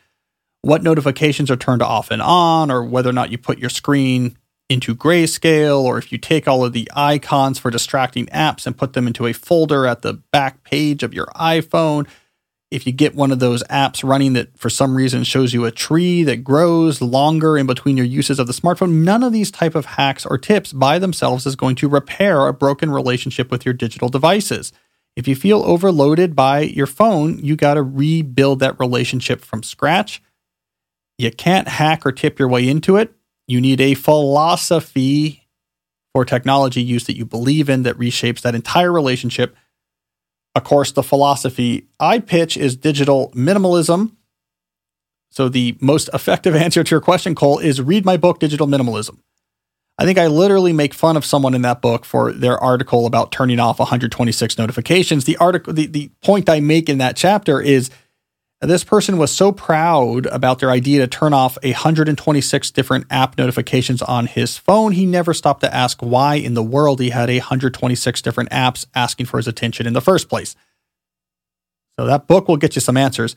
what notifications are turned off and on, or whether or not you put your screen into grayscale, or if you take all of the icons for distracting apps and put them into a folder at the back page of your iPhone, if you get one of those apps running that for some reason shows you a tree that grows longer in between your uses of the smartphone, none of these type of hacks or tips by themselves is going to repair a broken relationship with your digital devices. If you feel overloaded by your phone, you got to rebuild that relationship from scratch. You can't hack or tip your way into it. You need a philosophy for technology use that you believe in that reshapes that entire relationship. Of course, the philosophy I pitch is digital minimalism. So, the most effective answer to your question, Cole, is read my book, Digital Minimalism. I think I literally make fun of someone in that book for their article about turning off 126 notifications. The article, the, the point I make in that chapter is this person was so proud about their idea to turn off 126 different app notifications on his phone, he never stopped to ask why in the world he had 126 different apps asking for his attention in the first place. So that book will get you some answers.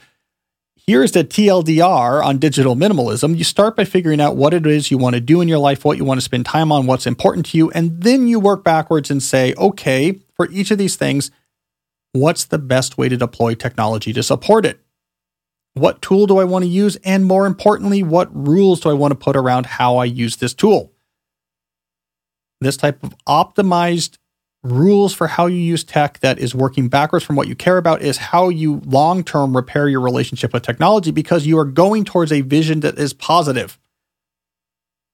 Here's the TLDR on digital minimalism. You start by figuring out what it is you want to do in your life, what you want to spend time on, what's important to you, and then you work backwards and say, okay, for each of these things, what's the best way to deploy technology to support it? What tool do I want to use? And more importantly, what rules do I want to put around how I use this tool? This type of optimized rules for how you use tech that is working backwards from what you care about is how you long term repair your relationship with technology because you are going towards a vision that is positive,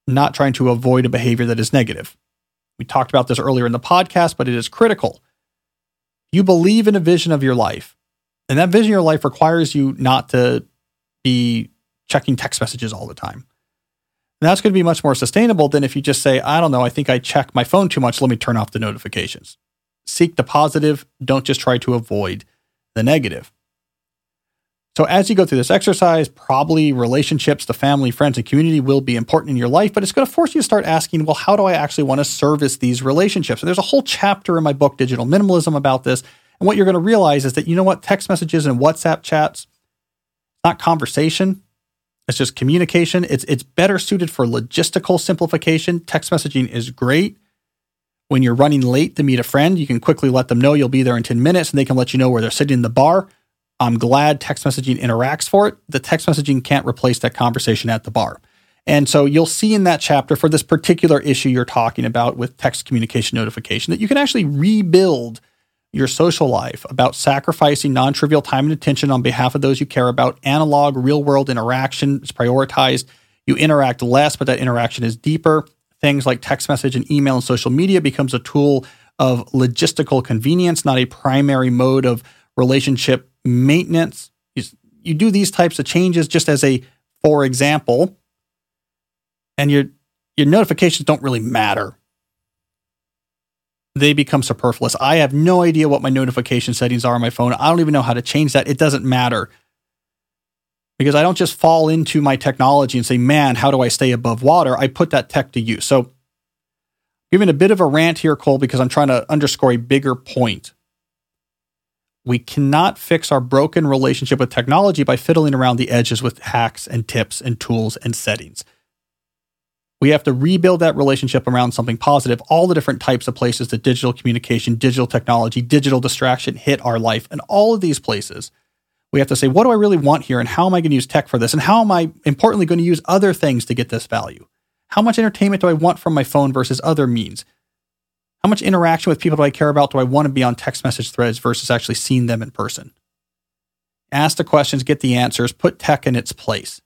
not trying to avoid a behavior that is negative. We talked about this earlier in the podcast, but it is critical. You believe in a vision of your life, and that vision of your life requires you not to be checking text messages all the time. And that's going to be much more sustainable than if you just say, I don't know, I think I check my phone too much. Let me turn off the notifications. Seek the positive. Don't just try to avoid the negative. So, as you go through this exercise, probably relationships, the family, friends, and community will be important in your life, but it's going to force you to start asking, well, how do I actually want to service these relationships? And there's a whole chapter in my book, Digital Minimalism, about this. And what you're going to realize is that, you know what, text messages and WhatsApp chats, not conversation, it's just communication. It's it's better suited for logistical simplification. Text messaging is great. When you're running late to meet a friend, you can quickly let them know you'll be there in 10 minutes and they can let you know where they're sitting in the bar. I'm glad text messaging interacts for it. The text messaging can't replace that conversation at the bar. And so you'll see in that chapter for this particular issue you're talking about with text communication notification that you can actually rebuild your social life, about sacrificing non trivial time and attention on behalf of those you care about. Analog, real world interaction is prioritized. You interact less, but that interaction is deeper. Things like text message and email and social media becomes a tool of logistical convenience, not a primary mode of relationship maintenance. You, you do these types of changes just as a, for example, and your your notifications don't really matter they become superfluous. I have no idea what my notification settings are on my phone. I don't even know how to change that. It doesn't matter because I don't just fall into my technology and say, man, how do I stay above water? I put that tech to use. So, giving a bit of a rant here, Cole, because I'm trying to underscore a bigger point. We cannot fix our broken relationship with technology by fiddling around the edges with hacks and tips and tools and settings. We have to rebuild that relationship around something positive. All the different types of places that digital communication, digital technology, digital distraction hit our life, and all of these places, we have to say, what do I really want here? And how am I going to use tech for this? And how am I, importantly, going to use other things to get this value? How much entertainment do I want from my phone versus other means? How much interaction with people do I care about? Do I want to be on text message threads versus actually seeing them in person? Ask the questions, get the answers, put tech in its place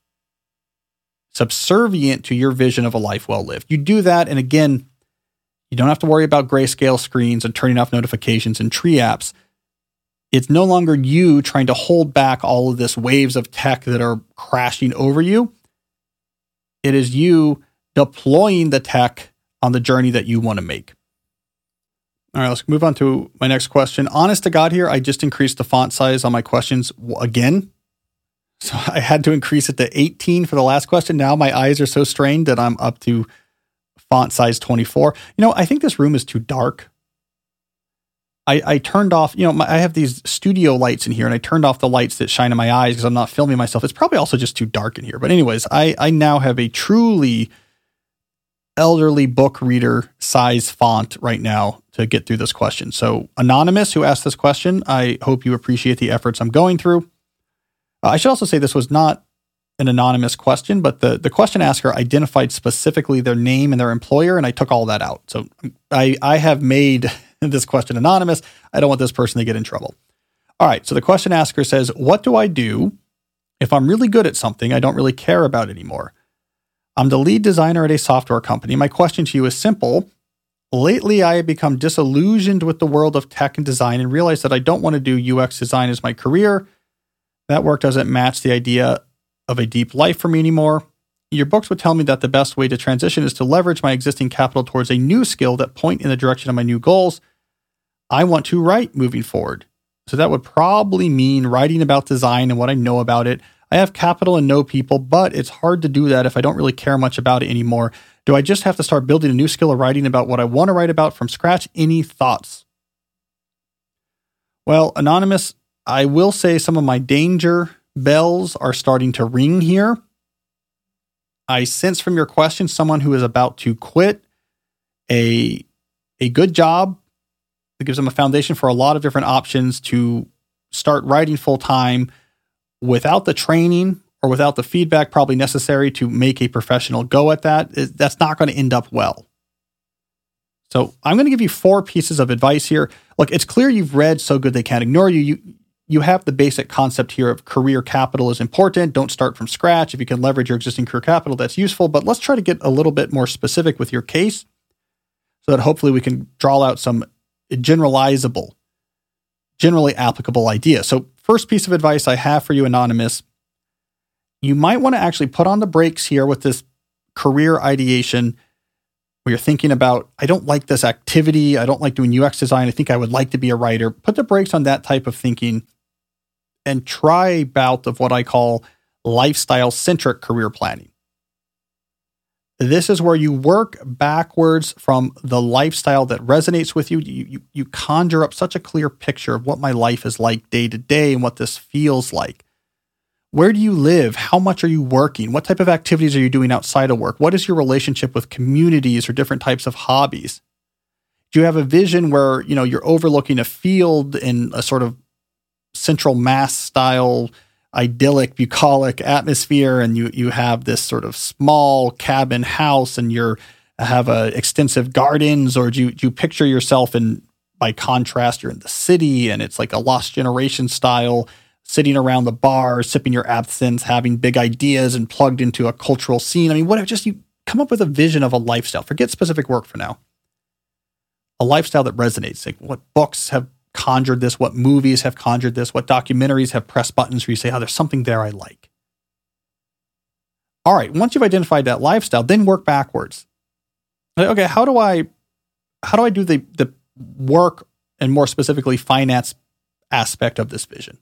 subservient to your vision of a life well lived. You do that, and again, you don't have to worry about grayscale screens and turning off notifications and tree apps. It's no longer you trying to hold back all of this waves of tech that are crashing over you. It is you deploying the tech on the journey that you want to make. All right, let's move on to my next question. Honest to God, here, I just increased the font size on my questions again so I had to increase it to 18 for the last question. Now my eyes are so strained that I'm up to font size 24. You know, I think this room is too dark. I, I turned off, you know, my, I have these studio lights in here and I turned off the lights that shine in my eyes because I'm not filming myself. It's probably also just too dark in here. But, anyways, I, I now have a truly elderly book reader size font right now to get through this question. So, Anonymous, who asked this question, I hope you appreciate the efforts I'm going through. Uh, I should also say this was not an anonymous question, but the, the question asker identified specifically their name and their employer, and I took all that out. So I, I have made this question anonymous. I don't want this person to get in trouble. All right. So the question asker says, What do I do if I'm really good at something I don't really care about anymore? I'm the lead designer at a software company. My question to you is simple. Lately, I have become disillusioned with the world of tech and design and realized that I don't want to do UX design as my career that work doesn't match the idea of a deep life for me anymore. Your books would tell me that the best way to transition is to leverage my existing capital towards a new skill that point in the direction of my new goals. I want to write moving forward. So that would probably mean writing about design and what I know about it. I have capital and know people, but it's hard to do that if I don't really care much about it anymore. Do I just have to start building a new skill of writing about what I want to write about from scratch? Any thoughts? Well, Anonymous, I will say some of my danger bells are starting to ring here. I sense from your question someone who is about to quit a a good job that gives them a foundation for a lot of different options to start writing full time without the training or without the feedback probably necessary to make a professional go at that. That's not going to end up well. So I'm going to give you four pieces of advice here. Look, it's clear you've read So Good They Can't Ignore You. You you have the basic concept here of career capital is important. Don't start from scratch. If you can leverage your existing career capital, that's useful. But let's try to get a little bit more specific with your case so that hopefully we can draw out some generalizable, generally applicable ideas. So, first piece of advice I have for you, Anonymous, you might want to actually put on the brakes here with this career ideation where you're thinking about, I don't like this activity. I don't like doing UX design. I think I would like to be a writer. Put the brakes on that type of thinking and try a bout of what I call lifestyle centric career planning. This is where you work backwards from the lifestyle that resonates with you. You, you. you conjure up such a clear picture of what my life is like day to day and what this feels like. Where do you live? How much are you working? What type of activities are you doing outside of work? What is your relationship with communities or different types of hobbies? Do you have a vision where, you know, you're overlooking a field in a sort of central mass style idyllic bucolic atmosphere and you you have this sort of small cabin house and you're have a extensive gardens or do you, do you picture yourself in by contrast you're in the city and it's like a lost generation style sitting around the bar, sipping your absinthe, having big ideas and plugged into a cultural scene. I mean, whatever, just you come up with a vision of a lifestyle. Forget specific work for now. A lifestyle that resonates. Like what books have conjured this, what movies have conjured this, what documentaries have pressed buttons where you say, oh, there's something there I like. All right, once you've identified that lifestyle, then work backwards. Okay, how do I how do I do the the work and more specifically finance aspect of this vision?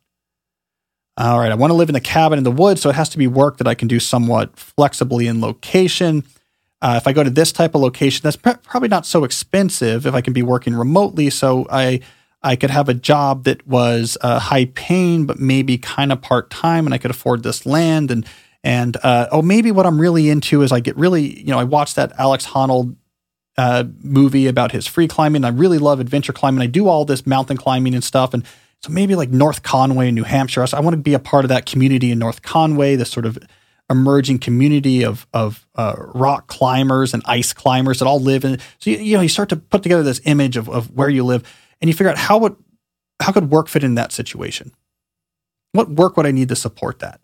All right, I want to live in a cabin in the woods, so it has to be work that I can do somewhat flexibly in location. Uh, if I go to this type of location, that's pr- probably not so expensive if I can be working remotely. So I I could have a job that was uh, high paying, but maybe kind of part time, and I could afford this land. And and uh, oh, maybe what I'm really into is I get really you know I watched that Alex Honnold uh, movie about his free climbing. I really love adventure climbing. I do all this mountain climbing and stuff, and so maybe like North Conway, New Hampshire. So I want to be a part of that community in North Conway, this sort of emerging community of of uh, rock climbers and ice climbers that all live in. So you, you, know you start to put together this image of of where you live, and you figure out how would how could work fit in that situation. What work would I need to support that?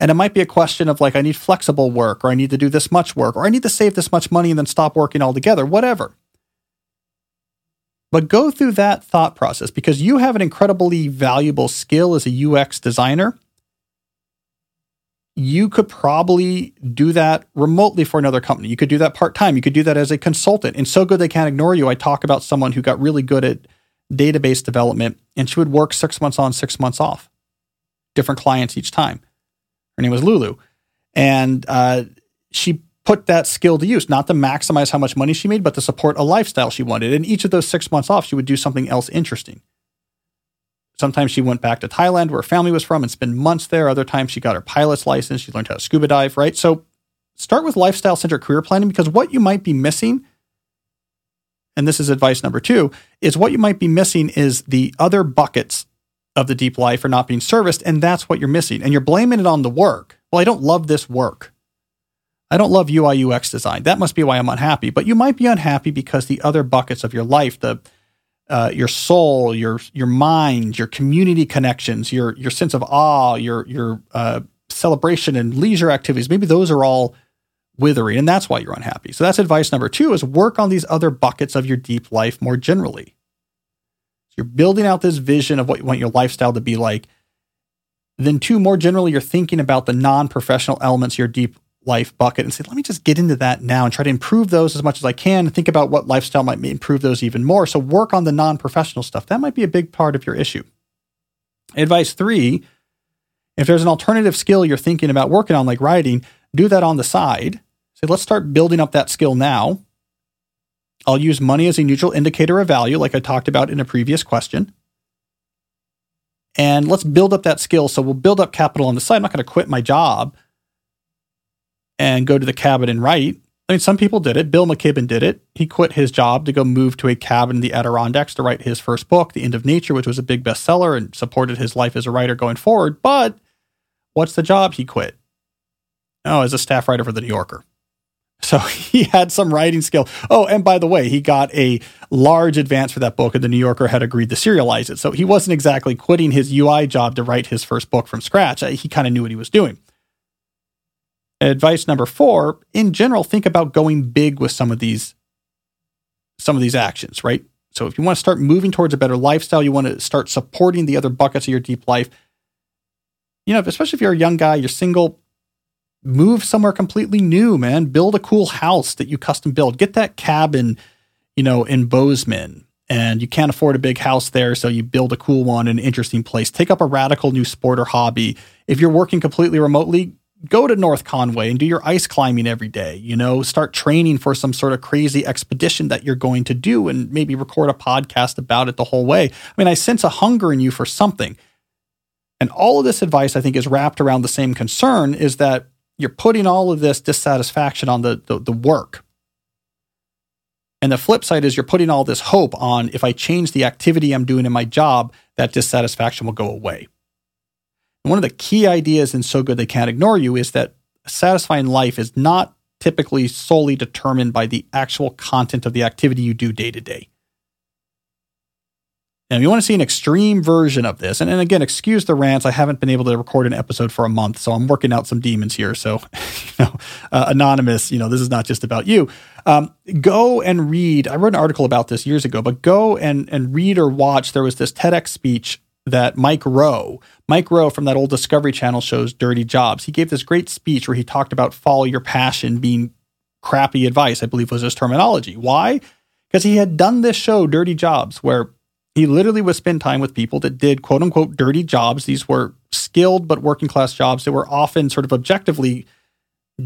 And it might be a question of like I need flexible work, or I need to do this much work, or I need to save this much money and then stop working altogether. Whatever. But go through that thought process because you have an incredibly valuable skill as a UX designer. You could probably do that remotely for another company. You could do that part time. You could do that as a consultant. And so good they can't ignore you. I talk about someone who got really good at database development and she would work six months on, six months off, different clients each time. Her name was Lulu. And uh, she put that skill to use, not to maximize how much money she made, but to support a lifestyle she wanted. And each of those six months off, she would do something else interesting. Sometimes she went back to Thailand, where her family was from, and spent months there. Other times she got her pilot's license. She learned how to scuba dive, right? So start with lifestyle centered career planning because what you might be missing, and this is advice number two, is what you might be missing is the other buckets of the deep life are not being serviced. And that's what you're missing. And you're blaming it on the work. Well, I don't love this work. I don't love UI UX design. That must be why I'm unhappy. But you might be unhappy because the other buckets of your life, the uh, your soul, your your mind, your community connections, your your sense of awe, your your uh, celebration and leisure activities, maybe those are all withering, and that's why you're unhappy. So that's advice number two: is work on these other buckets of your deep life more generally. You're building out this vision of what you want your lifestyle to be like. Then, two, more generally, you're thinking about the non-professional elements of your deep life bucket and say, let me just get into that now and try to improve those as much as I can and think about what lifestyle might improve those even more. So work on the non professional stuff. That might be a big part of your issue. Advice three if there's an alternative skill you're thinking about working on, like writing, do that on the side. Say, let's start building up that skill now. I'll use money as a neutral indicator of value, like I talked about in a previous question. And let's build up that skill. So we'll build up capital on the side. I'm not going to quit my job and go to the cabin and write. I mean, some people did it. Bill McKibben did it. He quit his job to go move to a cabin in the Adirondacks to write his first book, The End of Nature, which was a big bestseller and supported his life as a writer going forward. But what's the job he quit? Oh, as a staff writer for The New Yorker. So he had some writing skill. Oh, and by the way, he got a large advance for that book, and the New Yorker had agreed to serialize it. So he wasn't exactly quitting his UI job to write his first book from scratch. Uh, he kind of knew what he was doing. Advice number four: in general, think about going big with some of these some of these actions. Right. So if you want to start moving towards a better lifestyle, you want to start supporting the other buckets of your deep life. You know, especially if you're a young guy, you're single, move somewhere completely new, man. Build a cool house that you custom build. Get that cabin, you know, in Bozeman. And you can't afford a big house there, so you build a cool one in an interesting place. Take up a radical new sport or hobby. If you're working completely remotely, go to North Conway and do your ice climbing every day. You know, start training for some sort of crazy expedition that you're going to do and maybe record a podcast about it the whole way. I mean, I sense a hunger in you for something. And all of this advice, I think, is wrapped around the same concern is that you're putting all of this dissatisfaction on the, the, the work. And the flip side is you're putting all this hope on if I change the activity I'm doing in my job, that dissatisfaction will go away. And one of the key ideas in So Good They Can't Ignore You is that satisfying life is not typically solely determined by the actual content of the activity you do day to day. Now, if you want to see an extreme version of this, and, and again, excuse the rants, I haven't been able to record an episode for a month, so I'm working out some demons here. So, you know, uh, anonymous, you know, this is not just about you. Um, go and read. I wrote an article about this years ago, but go and and read or watch. There was this TEDx speech that Mike Rowe, Mike Rowe from that old Discovery Channel shows Dirty Jobs. He gave this great speech where he talked about follow your passion being crappy advice. I believe was his terminology. Why? Because he had done this show, Dirty Jobs, where he literally would spend time with people that did quote unquote dirty jobs. These were skilled but working class jobs that were often sort of objectively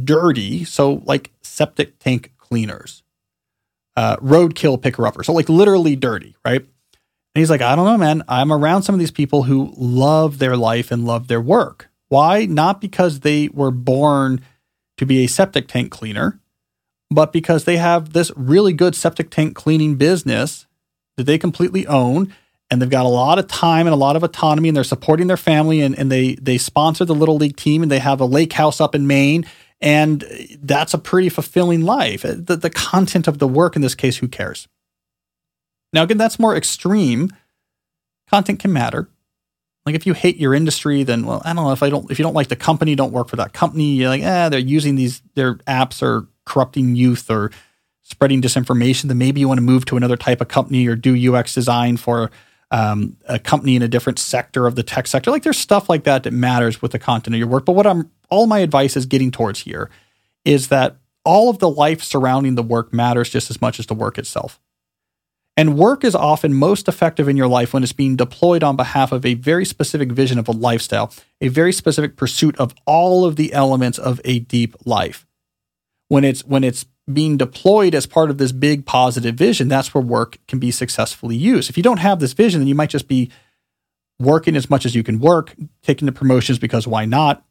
dirty. So, like septic tank cleaners, uh, roadkill picker uppers. So, like literally dirty, right? And he's like, I don't know, man. I'm around some of these people who love their life and love their work. Why? Not because they were born to be a septic tank cleaner, but because they have this really good septic tank cleaning business that they completely own and they've got a lot of time and a lot of autonomy and they're supporting their family and, and they they sponsor the little league team and they have a lake house up in Maine and that's a pretty fulfilling life. The, the content of the work in this case, who cares? Now again, that's more extreme. Content can matter. Like if you hate your industry, then well, I don't know if I don't if you don't like the company, don't work for that company. You're like, eh, they're using these their apps are corrupting youth or spreading disinformation, then maybe you want to move to another type of company or do UX design for um, a company in a different sector of the tech sector. Like there's stuff like that that matters with the content of your work. But what I'm all my advice is getting towards here is that all of the life surrounding the work matters just as much as the work itself. And work is often most effective in your life when it's being deployed on behalf of a very specific vision of a lifestyle, a very specific pursuit of all of the elements of a deep life. When it's when it's being deployed as part of this big positive vision, that's where work can be successfully used. If you don't have this vision, then you might just be working as much as you can work, taking the promotions because why not,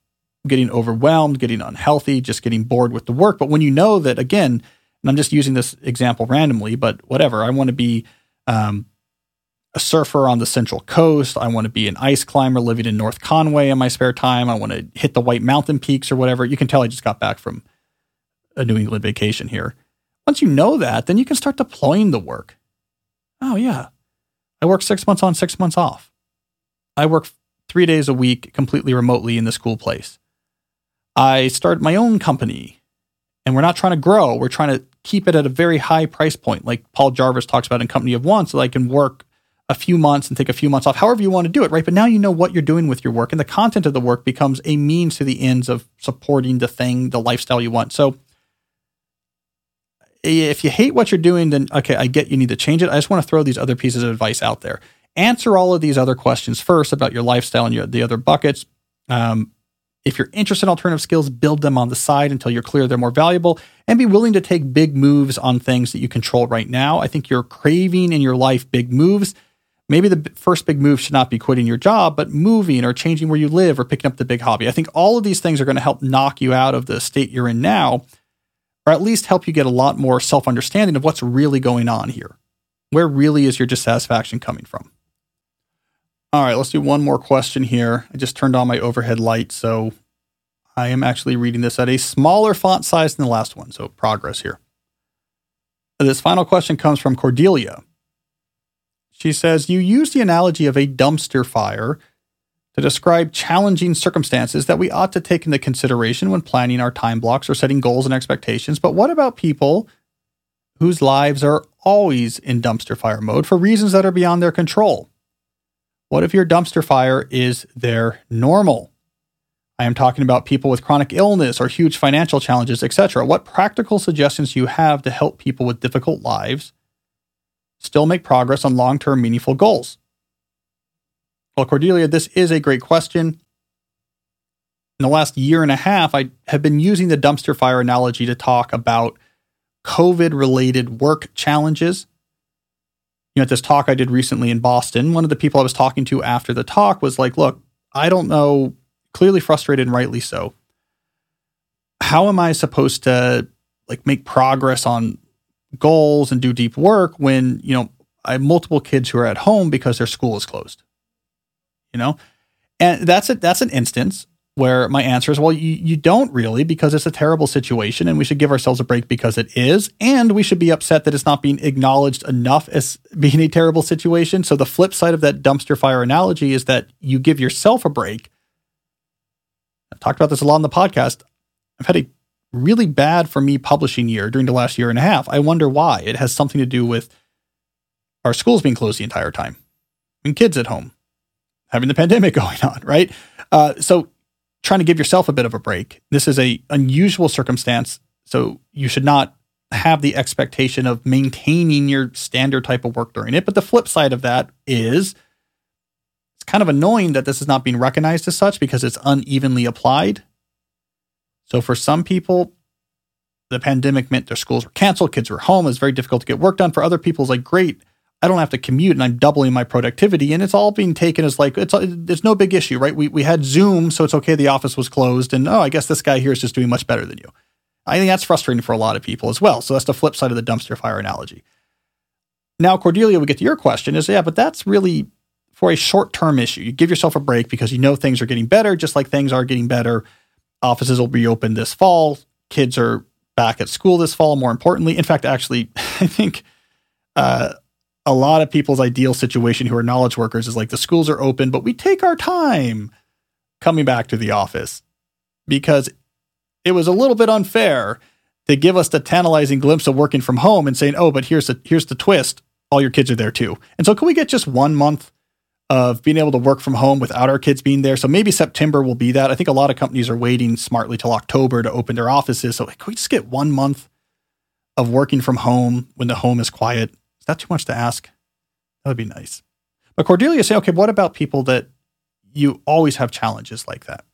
getting overwhelmed, getting unhealthy, just getting bored with the work. But when you know that, again, and I'm just using this example randomly, but whatever, I want to be um, a surfer on the Central Coast. I want to be an ice climber living in North Conway in my spare time. I want to hit the White Mountain peaks or whatever. You can tell I just got back from a New England vacation here. Once you know that, then you can start deploying the work. Oh, yeah. I work six months on, six months off. I work three days a week completely remotely in this cool place. I started my own company and we're not trying to grow. We're trying to keep it at a very high price point, like Paul Jarvis talks about in Company of One, so I can work a few months and take a few months off, however you want to do it, right? But now you know what you're doing with your work, and the content of the work becomes a means to the ends of supporting the thing, the lifestyle you want. So if you hate what you're doing, then okay, I get you need to change it. I just want to throw these other pieces of advice out there. Answer all of these other questions first about your lifestyle and your, the other buckets. Um, if you're interested in alternative skills, build them on the side until you're clear they're more valuable and be willing to take big moves on things that you control right now. I think you're craving in your life big moves. Maybe the first big move should not be quitting your job, but moving or changing where you live or picking up the big hobby. I think all of these things are going to help knock you out of the state you're in now or at least help you get a lot more self understanding of what's really going on here. Where really is your dissatisfaction coming from? All right, let's do one more question here. I just turned on my overhead light, so I am actually reading this at a smaller font size than the last one, so progress here. This final question comes from Cordelia. She says, You use the analogy of a dumpster fire to describe challenging circumstances that we ought to take into consideration when planning our time blocks or setting goals and expectations. But what about people whose lives are always in dumpster fire mode for reasons that are beyond their control? What if your dumpster fire is their normal? I am talking about people with chronic illness or huge financial challenges, etc. What practical suggestions do you have to help people with difficult lives still make progress on long term meaningful goals? Well, Cordelia, this is a great question. In the last year and a half, I have been using the dumpster fire analogy to talk about COVID related work challenges. You know, at this talk I did recently in Boston, one of the people I was talking to after the talk was like, Look, I don't know clearly frustrated and rightly so. How am I supposed to like make progress on goals and do deep work when, you know, I have multiple kids who are at home because their school is closed? You know? And that's it that's an instance where my answer is well you, you don't really because it's a terrible situation and we should give ourselves a break because it is and we should be upset that it's not being acknowledged enough as being a terrible situation so the flip side of that dumpster fire analogy is that you give yourself a break I've talked about this a lot on the podcast. I've had a really bad for me publishing year during the last year and a half. I wonder why. It has something to do with our schools being closed the entire time and kids at home, having the pandemic going on, right? Uh, so trying to give yourself a bit of a break. This is a unusual circumstance, so you should not have the expectation of maintaining your standard type of work during it. But the flip side of that is it's kind of annoying that this is not being recognized as such because it's unevenly applied. So for some people, the pandemic meant their schools were canceled, kids were home, it's very difficult to get work done. For other people, it's like, great, I don't have to commute and I'm doubling my productivity. And it's all being taken as like, it's, it's no big issue, right? We, we had Zoom, so it's okay. The office was closed. And oh, I guess this guy here is just doing much better than you. I think that's frustrating for a lot of people as well. So that's the flip side of the dumpster fire analogy. Now, Cordelia, we get to your question is, yeah, but that's really for a short term issue. You give yourself a break because you know things are getting better, just like things are getting better. Offices will be open this fall. Kids are back at school this fall, more importantly. In fact, actually, I think uh, a lot of people's ideal situation who are knowledge workers is like the schools are open, but we take our time coming back to the office because it was a little bit unfair to give us the tantalizing glimpse of working from home and saying, "Oh, but here's the here's the twist: all your kids are there too." And so, can we get just one month of being able to work from home without our kids being there. So maybe September will be that. I think a lot of companies are waiting smartly till October to open their offices. So can we just get one month of working from home when the home is quiet? Is that too much to ask? That would be nice. But Cordelia say, okay, what about people that you always have challenges like that?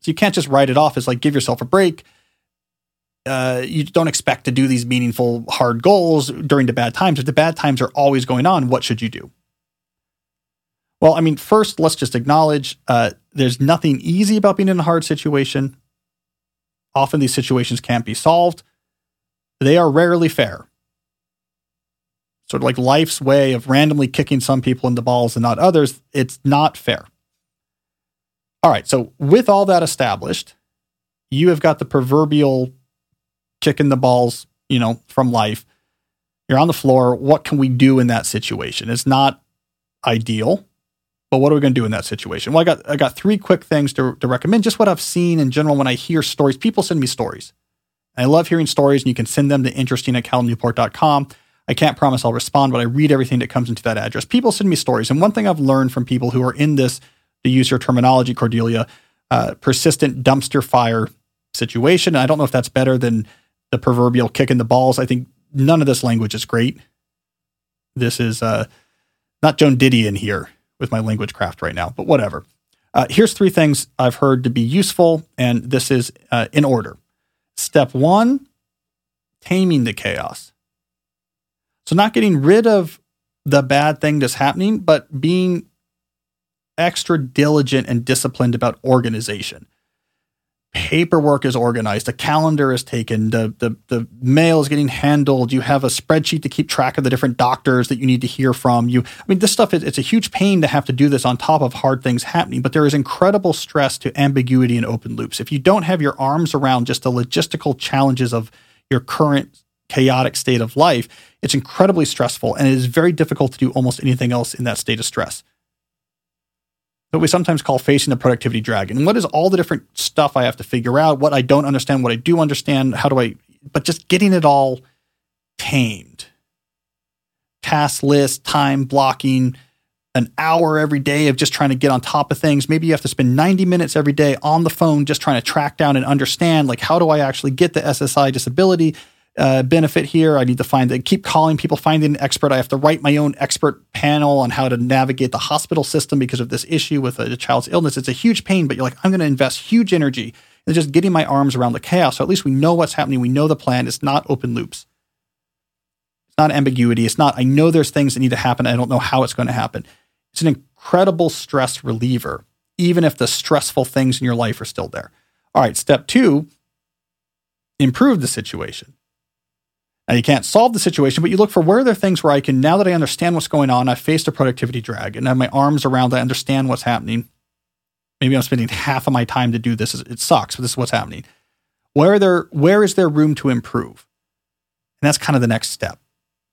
So you can't just write it off as like give yourself a break. Uh, you don't expect to do these meaningful, hard goals during the bad times. If the bad times are always going on, what should you do? Well, I mean, first, let's just acknowledge uh, there's nothing easy about being in a hard situation. Often these situations can't be solved. They are rarely fair. Sort of like life's way of randomly kicking some people in the balls and not others, it's not fair. All right, so with all that established, you have got the proverbial kicking the balls, you know, from life. You're on the floor. What can we do in that situation? It's not ideal. But what are we going to do in that situation? Well, I got I got three quick things to, to recommend. Just what I've seen in general when I hear stories. People send me stories. I love hearing stories, and you can send them to interesting at calnewport.com. I can't promise I'll respond, but I read everything that comes into that address. People send me stories. And one thing I've learned from people who are in this, to use your terminology, Cordelia, uh, persistent dumpster fire situation. I don't know if that's better than the proverbial kick in the balls. I think none of this language is great. This is uh, not Joan Didion here with my language craft right now, but whatever. Uh, here's three things I've heard to be useful, and this is uh, in order. Step one, taming the chaos. So, not getting rid of the bad thing that's happening, but being extra diligent and disciplined about organization. paperwork is organized, the calendar is taken, the, the the mail is getting handled. You have a spreadsheet to keep track of the different doctors that you need to hear from. You, I mean, this stuff is it's a huge pain to have to do this on top of hard things happening. But there is incredible stress to ambiguity and open loops. If you don't have your arms around just the logistical challenges of your current chaotic state of life, it's incredibly stressful and it is very difficult to do almost anything else in that state of stress that we sometimes call facing the productivity dragon. And what is all the different stuff I have to figure out, what I don't understand, what I do understand, how do I, but just getting it all tamed. Task list, time blocking, an hour every day of just trying to get on top of things. Maybe you have to spend 90 minutes every day on the phone just trying to track down and understand like how do I actually get the SSI disability uh, benefit here. I need to find that keep calling people, finding an expert. I have to write my own expert panel on how to navigate the hospital system because of this issue with a, a child's illness. It's a huge pain, but you're like, I'm going to invest huge energy in just getting my arms around the chaos. So at least we know what's happening. We know the plan. It's not open loops. It's not ambiguity. It's not, I know there's things that need to happen. I don't know how it's going to happen. It's an incredible stress reliever, even if the stressful things in your life are still there. All right, step two, improve the situation. Now, you can't solve the situation, but you look for where are there things where I can, now that I understand what's going on, I faced a productivity drag and I have my arms around, I understand what's happening. Maybe I'm spending half of my time to do this. It sucks, but this is what's happening. Where there, where is there room to improve? And that's kind of the next step.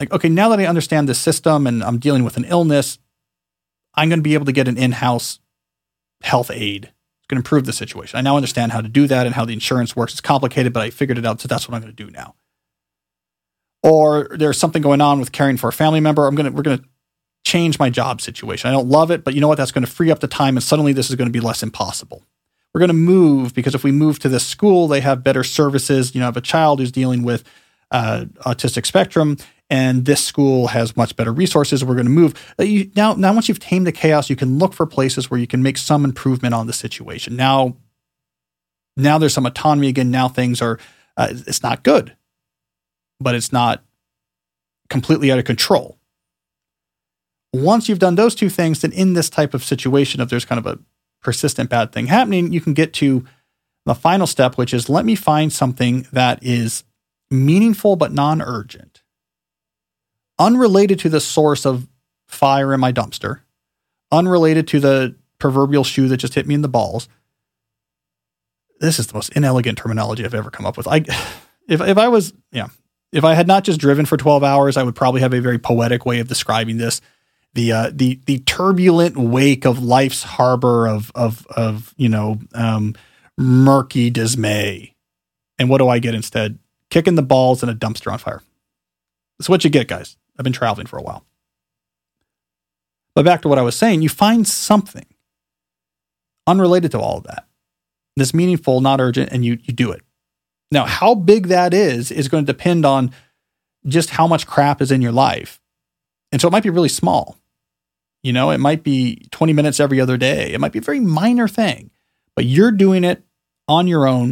Like, okay, now that I understand the system and I'm dealing with an illness, I'm going to be able to get an in-house health aide. It's going to improve the situation. I now understand how to do that and how the insurance works. It's complicated, but I figured it out. So that's what I'm going to do now or there's something going on with caring for a family member. I'm gonna we're gonna change my job situation. I don't love it, but you know what? That's going to free up the time, and suddenly this is going to be less impossible. We're going to move because if we move to this school, they have better services. You know, I have a child who's dealing with uh, autistic spectrum, and this school has much better resources. We're going to move now. Now, once you've tamed the chaos, you can look for places where you can make some improvement on the situation. Now, now there's some autonomy again. Now things are. Uh, it's not good but it's not completely out of control. Once you've done those two things, then in this type of situation, if there's kind of a persistent bad thing happening, you can get to the final step, which is let me find something that is meaningful but non urgent, unrelated to the source of fire in my dumpster, unrelated to the proverbial shoe that just hit me in the balls. This is the most inelegant terminology I've ever come up with. I, if if I was, yeah, if I had not just driven for 12 hours, I would probably have a very poetic way of describing this. The uh, the the turbulent wake of life's harbor of of of you know um, murky dismay, and what do I get instead? Kicking the balls in a dumpster on fire. That's what you get, guys. I've been traveling for a while. But back to what I was saying, you find something unrelated to all of that that's meaningful, not urgent, and you you do it. Now, how big that is is going to depend on just how much crap is in your life. And so it might be really small. You know, it might be 20 minutes every other day. It might be a very minor thing, but you're doing it on your own.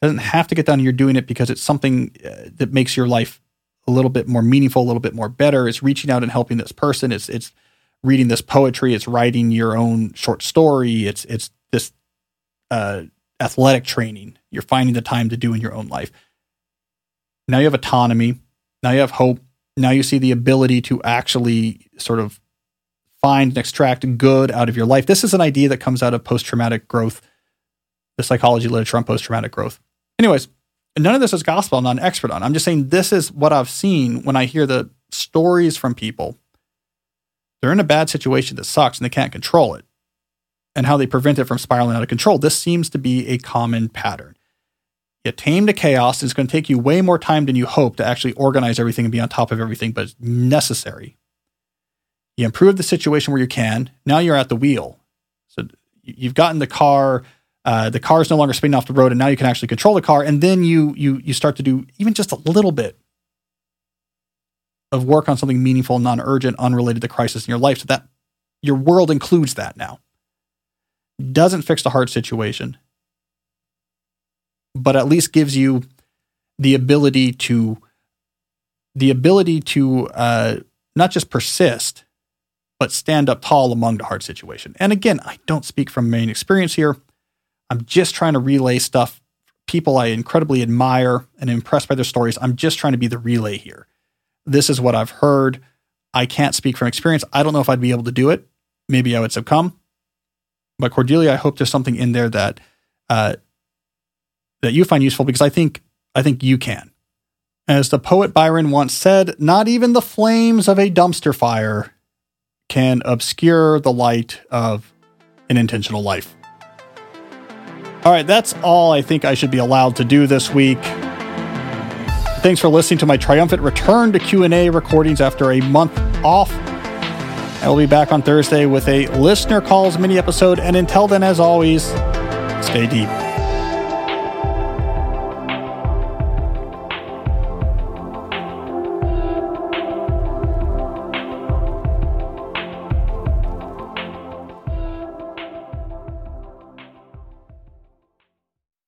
It doesn't have to get done. You're doing it because it's something uh, that makes your life a little bit more meaningful, a little bit more better. It's reaching out and helping this person. It's it's reading this poetry. It's writing your own short story. It's it's this uh, athletic training you're finding the time to do in your own life. Now you have autonomy. Now you have hope. Now you see the ability to actually sort of find and extract good out of your life. This is an idea that comes out of post traumatic growth, the psychology literature on post traumatic growth. Anyways, none of this is gospel. I'm not an expert on. I'm just saying this is what I've seen when I hear the stories from people. They're in a bad situation that sucks and they can't control it and how they prevent it from spiraling out of control. This seems to be a common pattern. You tame the chaos. It's going to take you way more time than you hope to actually organize everything and be on top of everything, but it's necessary. You improve the situation where you can. Now you're at the wheel. So you've gotten the car. Uh, the car is no longer spinning off the road, and now you can actually control the car. And then you you you start to do even just a little bit of work on something meaningful, non-urgent, unrelated to crisis in your life. So that your world includes that now doesn't fix the heart situation, but at least gives you the ability to the ability to uh, not just persist, but stand up tall among the hard situation. And again, I don't speak from main experience here. I'm just trying to relay stuff. People I incredibly admire and impressed by their stories. I'm just trying to be the relay here. This is what I've heard. I can't speak from experience. I don't know if I'd be able to do it. Maybe I would succumb. But Cordelia, I hope there's something in there that uh, that you find useful because I think I think you can. As the poet Byron once said, not even the flames of a dumpster fire can obscure the light of an intentional life. All right, that's all I think I should be allowed to do this week. Thanks for listening to my triumphant return to Q&A recordings after a month off. I will be back on Thursday with a listener calls mini episode and until then as always, stay deep.